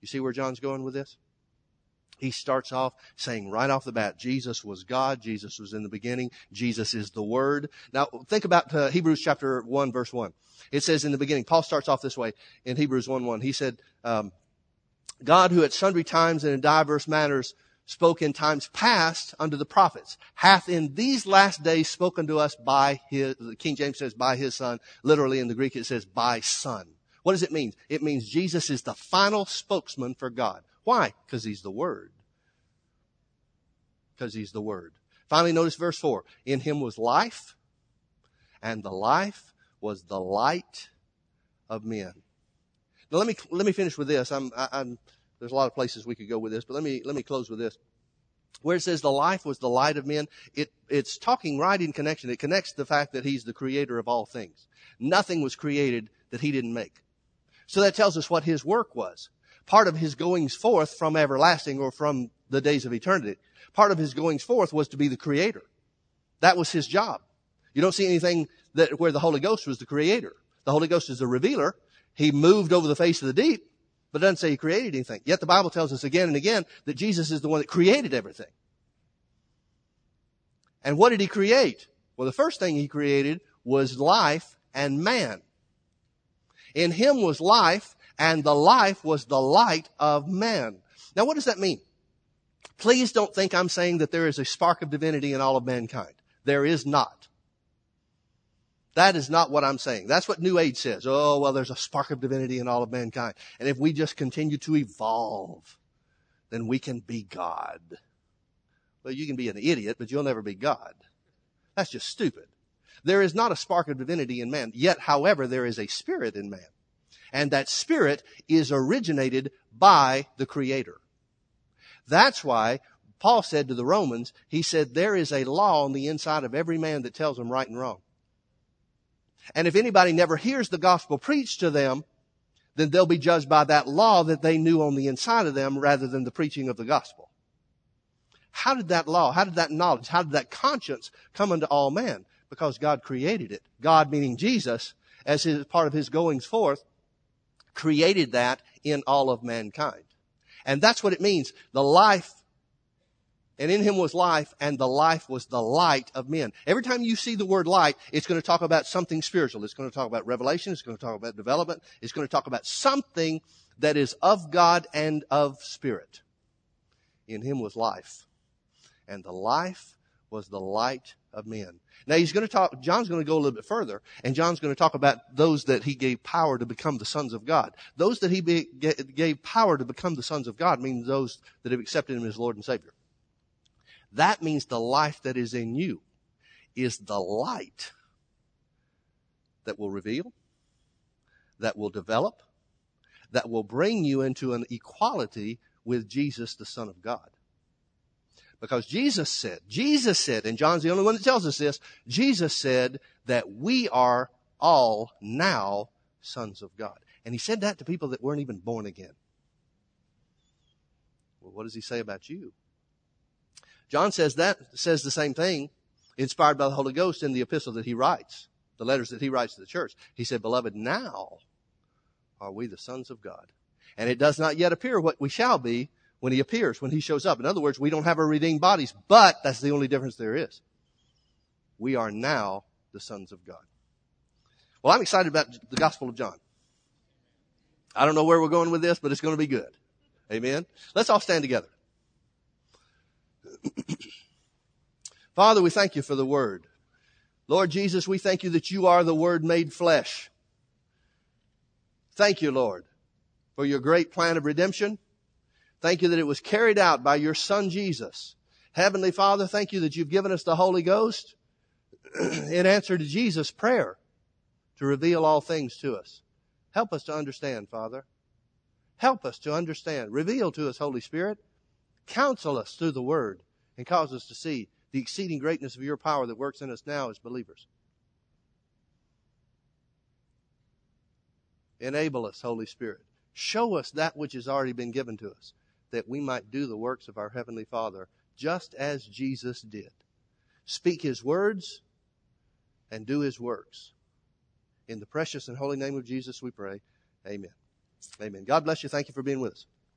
You see where John's going with this? He starts off saying right off the bat, Jesus was God. Jesus was in the beginning. Jesus is the Word. Now think about uh, Hebrews chapter 1 verse 1. It says in the beginning, Paul starts off this way in Hebrews 1 1. He said, um, God who at sundry times and in diverse manners spoke in times past unto the prophets, hath in these last days spoken to us by his, the King James says by his son. Literally in the Greek it says by son. What does it mean? It means Jesus is the final spokesman for God. Why? Because he's the Word. Because he's the Word. Finally, notice verse 4. In him was life, and the life was the light of men. Now let me let me finish with this. I'm, I, am there's a lot of places we could go with this, but let me let me close with this. Where it says the life was the light of men, it it's talking right in connection. It connects the fact that he's the creator of all things. Nothing was created that he didn't make. So that tells us what his work was. Part of his goings forth from everlasting or from the days of eternity. Part of his goings forth was to be the creator. That was his job. You don't see anything that where the Holy Ghost was the creator. The Holy Ghost is the revealer. He moved over the face of the deep, but doesn't say he created anything. Yet the Bible tells us again and again that Jesus is the one that created everything. And what did he create? Well, the first thing he created was life and man. In him was life, and the life was the light of man. Now, what does that mean? Please don't think I'm saying that there is a spark of divinity in all of mankind. There is not. That is not what I'm saying. That's what New Age says. Oh, well, there's a spark of divinity in all of mankind. And if we just continue to evolve, then we can be God. Well, you can be an idiot, but you'll never be God. That's just stupid. There is not a spark of divinity in man. Yet, however, there is a spirit in man. And that spirit is originated by the Creator. That's why Paul said to the Romans, he said, there is a law on the inside of every man that tells them right and wrong. And if anybody never hears the gospel preached to them, then they'll be judged by that law that they knew on the inside of them rather than the preaching of the gospel. How did that law, how did that knowledge, how did that conscience come unto all men? Because God created it. God meaning Jesus, as his, part of his goings forth, created that in all of mankind. And that's what it means. The life and in him was life, and the life was the light of men. Every time you see the word light, it's going to talk about something spiritual. It's going to talk about revelation. It's going to talk about development. It's going to talk about something that is of God and of spirit. In him was life, and the life was the light of men. Now he's going to talk, John's going to go a little bit further, and John's going to talk about those that he gave power to become the sons of God. Those that he be, gave power to become the sons of God means those that have accepted him as Lord and Savior. That means the life that is in you is the light that will reveal, that will develop, that will bring you into an equality with Jesus, the Son of God. Because Jesus said, Jesus said, and John's the only one that tells us this, Jesus said that we are all now sons of God. And he said that to people that weren't even born again. Well, what does he say about you? John says that, says the same thing, inspired by the Holy Ghost in the epistle that he writes, the letters that he writes to the church. He said, beloved, now are we the sons of God. And it does not yet appear what we shall be when he appears, when he shows up. In other words, we don't have our redeemed bodies, but that's the only difference there is. We are now the sons of God. Well, I'm excited about the Gospel of John. I don't know where we're going with this, but it's going to be good. Amen. Let's all stand together. Father, we thank you for the word. Lord Jesus, we thank you that you are the word made flesh. Thank you, Lord, for your great plan of redemption. Thank you that it was carried out by your son Jesus. Heavenly Father, thank you that you've given us the Holy Ghost in answer to Jesus' prayer to reveal all things to us. Help us to understand, Father. Help us to understand. Reveal to us, Holy Spirit. Counsel us through the Word and cause us to see the exceeding greatness of your power that works in us now as believers. Enable us, Holy Spirit, Show us that which has already been given to us, that we might do the works of our Heavenly Father, just as Jesus did. Speak His words and do His works. In the precious and holy name of Jesus we pray. Amen. Amen. God bless you. Thank you for being with us.